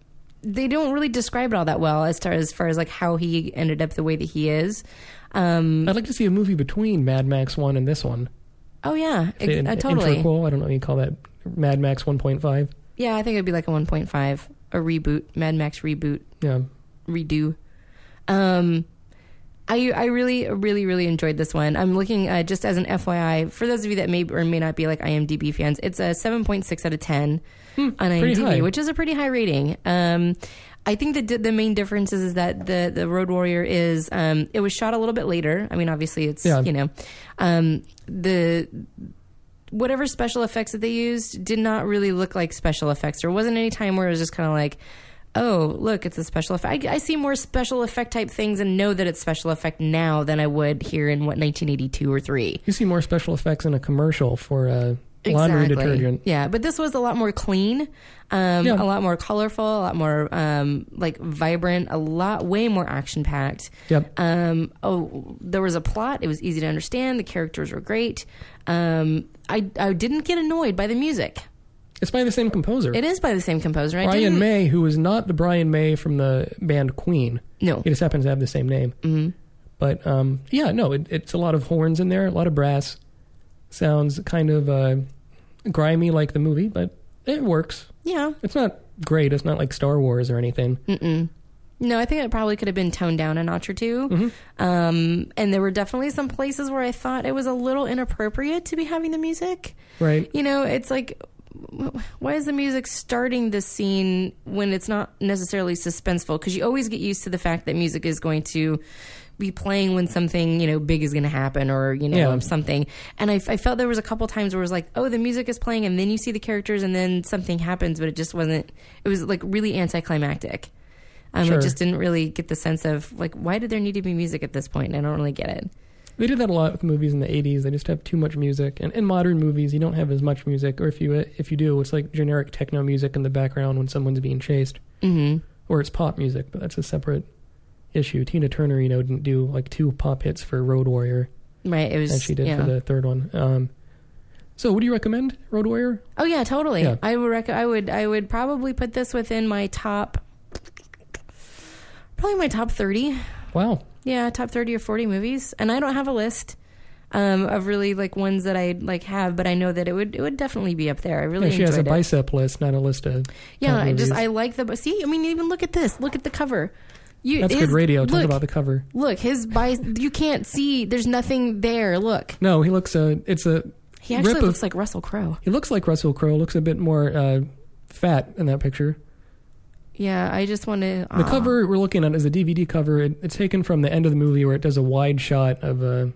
Speaker 4: they don't really describe it all that well as far as far as like how he ended up the way that he is. Um,
Speaker 1: I'd like to see a movie between Mad Max one and this one.
Speaker 4: oh yeah,
Speaker 1: An
Speaker 4: uh, totally.
Speaker 1: interquel. I don't know what you call that. Mad Max one point five.
Speaker 4: Yeah, I think it'd be like a 1.5, a reboot, Mad Max reboot,
Speaker 1: Yeah.
Speaker 4: redo. Um, I I really really really enjoyed this one. I'm looking uh, just as an FYI for those of you that may or may not be like IMDb fans. It's a 7.6 out of 10 on
Speaker 1: Hmm, high.
Speaker 4: IMDb, which is a pretty high rating. Um, I think that the main difference is, is that the the Road Warrior is um, it was shot a little bit later. I mean, obviously it's
Speaker 1: Yeah.
Speaker 4: you know um, the whatever special effects that they used did not really look like special effects. There wasn't any time where it was just kind of like, oh, look, it's a special effect. I, I see more special effect type things and know that it's special effect now than I would here in what 1982 or three.
Speaker 1: You see more special effects in a commercial for uh, laundry
Speaker 4: Exactly.
Speaker 1: detergent.
Speaker 4: Yeah, but this was a lot more clean, um,
Speaker 1: Yeah.
Speaker 4: a lot more colorful, a lot more um, like vibrant, a lot way more action packed.
Speaker 1: Yep.
Speaker 4: Um, oh, there was a plot. It was easy to understand. The characters were great. Um, I I didn't get annoyed by the music.
Speaker 1: It's by the same composer.
Speaker 4: It is by the same composer. I
Speaker 1: Brian May, who is not the Brian May from the band Queen.
Speaker 4: No.
Speaker 1: He just happens to have the same name. Mm-hmm. But um, yeah, no, it, it's a lot of horns in there, a lot of brass. Sounds kind of uh, grimy like the movie, but it works.
Speaker 4: Yeah.
Speaker 1: It's not great. It's not like Star Wars or anything.
Speaker 4: Mm-mm. No, I think it probably could have been toned down a notch or 2
Speaker 1: Mm-hmm.
Speaker 4: Um, and there were definitely some places where I thought it was a little inappropriate to be having the music.
Speaker 1: Right.
Speaker 4: You know, it's like, why is the music starting the scene when it's not necessarily suspenseful? Because you always get used to the fact that music is going to be playing when something you know big is going to happen or you know
Speaker 1: Yeah.
Speaker 4: something. And I, I felt there was a couple times where it was like, oh, the music is playing, and then you see the characters, and then something happens, but it just wasn't. It was like really anticlimactic. Um,
Speaker 1: Sure.
Speaker 4: I just didn't really get the sense of like why did there need to be music at this point? I don't really get it.
Speaker 1: They did that a lot with movies in the 80s. They just have too much music. And in modern movies, you don't have as much music. Or if you if you do, it's like generic techno music in the background when someone's being chased.
Speaker 4: hmm
Speaker 1: Or it's pop music, but that's a separate issue. Tina Turner, you know, didn't do like two pop hits for Road Warrior,
Speaker 4: Right. It was.
Speaker 1: and she did
Speaker 4: yeah.
Speaker 1: for the third one. Um, so, would you recommend Road Warrior?
Speaker 4: Oh yeah, totally.
Speaker 1: Yeah.
Speaker 4: I would rec- I would I would probably put this within my top probably my top 30.
Speaker 1: Wow.
Speaker 4: Yeah, top 30 or 40 movies. And I don't have a list um, of really like ones that I like have, but I know that it would it would definitely be up there. I really
Speaker 1: Yeah, she has a
Speaker 4: it.
Speaker 1: bicep list, not a list of.
Speaker 4: Yeah, I just. I like the see, I mean even look at this. Look at the cover. You
Speaker 1: That's
Speaker 4: his-
Speaker 1: good radio. Talk
Speaker 4: look,
Speaker 1: about the cover.
Speaker 4: Look, his bi- you can't see. There's nothing there. Look.
Speaker 1: No, he looks. Uh, it's a.
Speaker 4: He actually
Speaker 1: rip
Speaker 4: looks
Speaker 1: of,
Speaker 4: like Russell Crowe.
Speaker 1: He looks like Russell Crowe. Looks a bit more uh, fat in that picture.
Speaker 4: Yeah, I just want to.
Speaker 1: The cover we're looking at is a DVD cover. It, it's taken from the end of the movie where it does a wide shot of uh,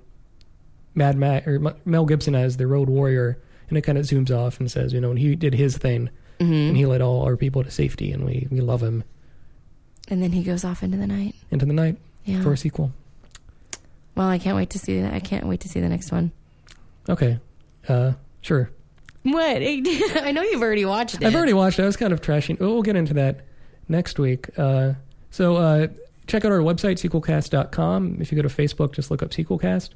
Speaker 1: Mad Max or Mel Gibson as the Road Warrior, and it kind of zooms off and says, you know, and he did his thing,
Speaker 4: Mm-hmm.
Speaker 1: and he led all our people to safety, and we we love him.
Speaker 4: And then he goes off into the night.
Speaker 1: Into the night
Speaker 4: Yeah.
Speaker 1: for a sequel.
Speaker 4: Well, I can't wait to see that. I can't wait to see the next one.
Speaker 1: Okay, uh, sure.
Speaker 4: What? I know you've already watched it.
Speaker 1: I've already watched. it. I was kind of trashing. We'll get into that next week. Uh, so uh, check out our website, sequelcast.com. If you go to Facebook, just look up Sequelcast.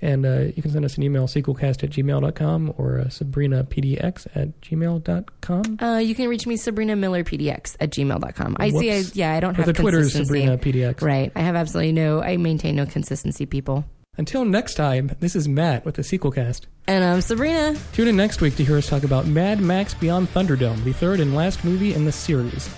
Speaker 1: And uh, you can send us an email, sequelcast at gmail.com or uh, sabrinapdx at gmail.com.
Speaker 4: Uh, you can reach me Sabrina Miller PDX at gmail.com. I see. I, yeah, I don't have
Speaker 1: the Twitter is. Sabrina PDX.
Speaker 4: Right. I have absolutely no. I maintain no consistency, people.
Speaker 1: Until next time, this is Matt with the Sequelcast.
Speaker 4: And I'm Sabrina.
Speaker 1: Tune in next week to hear us talk about Mad Max Beyond Thunderdome, the third and last movie in the series.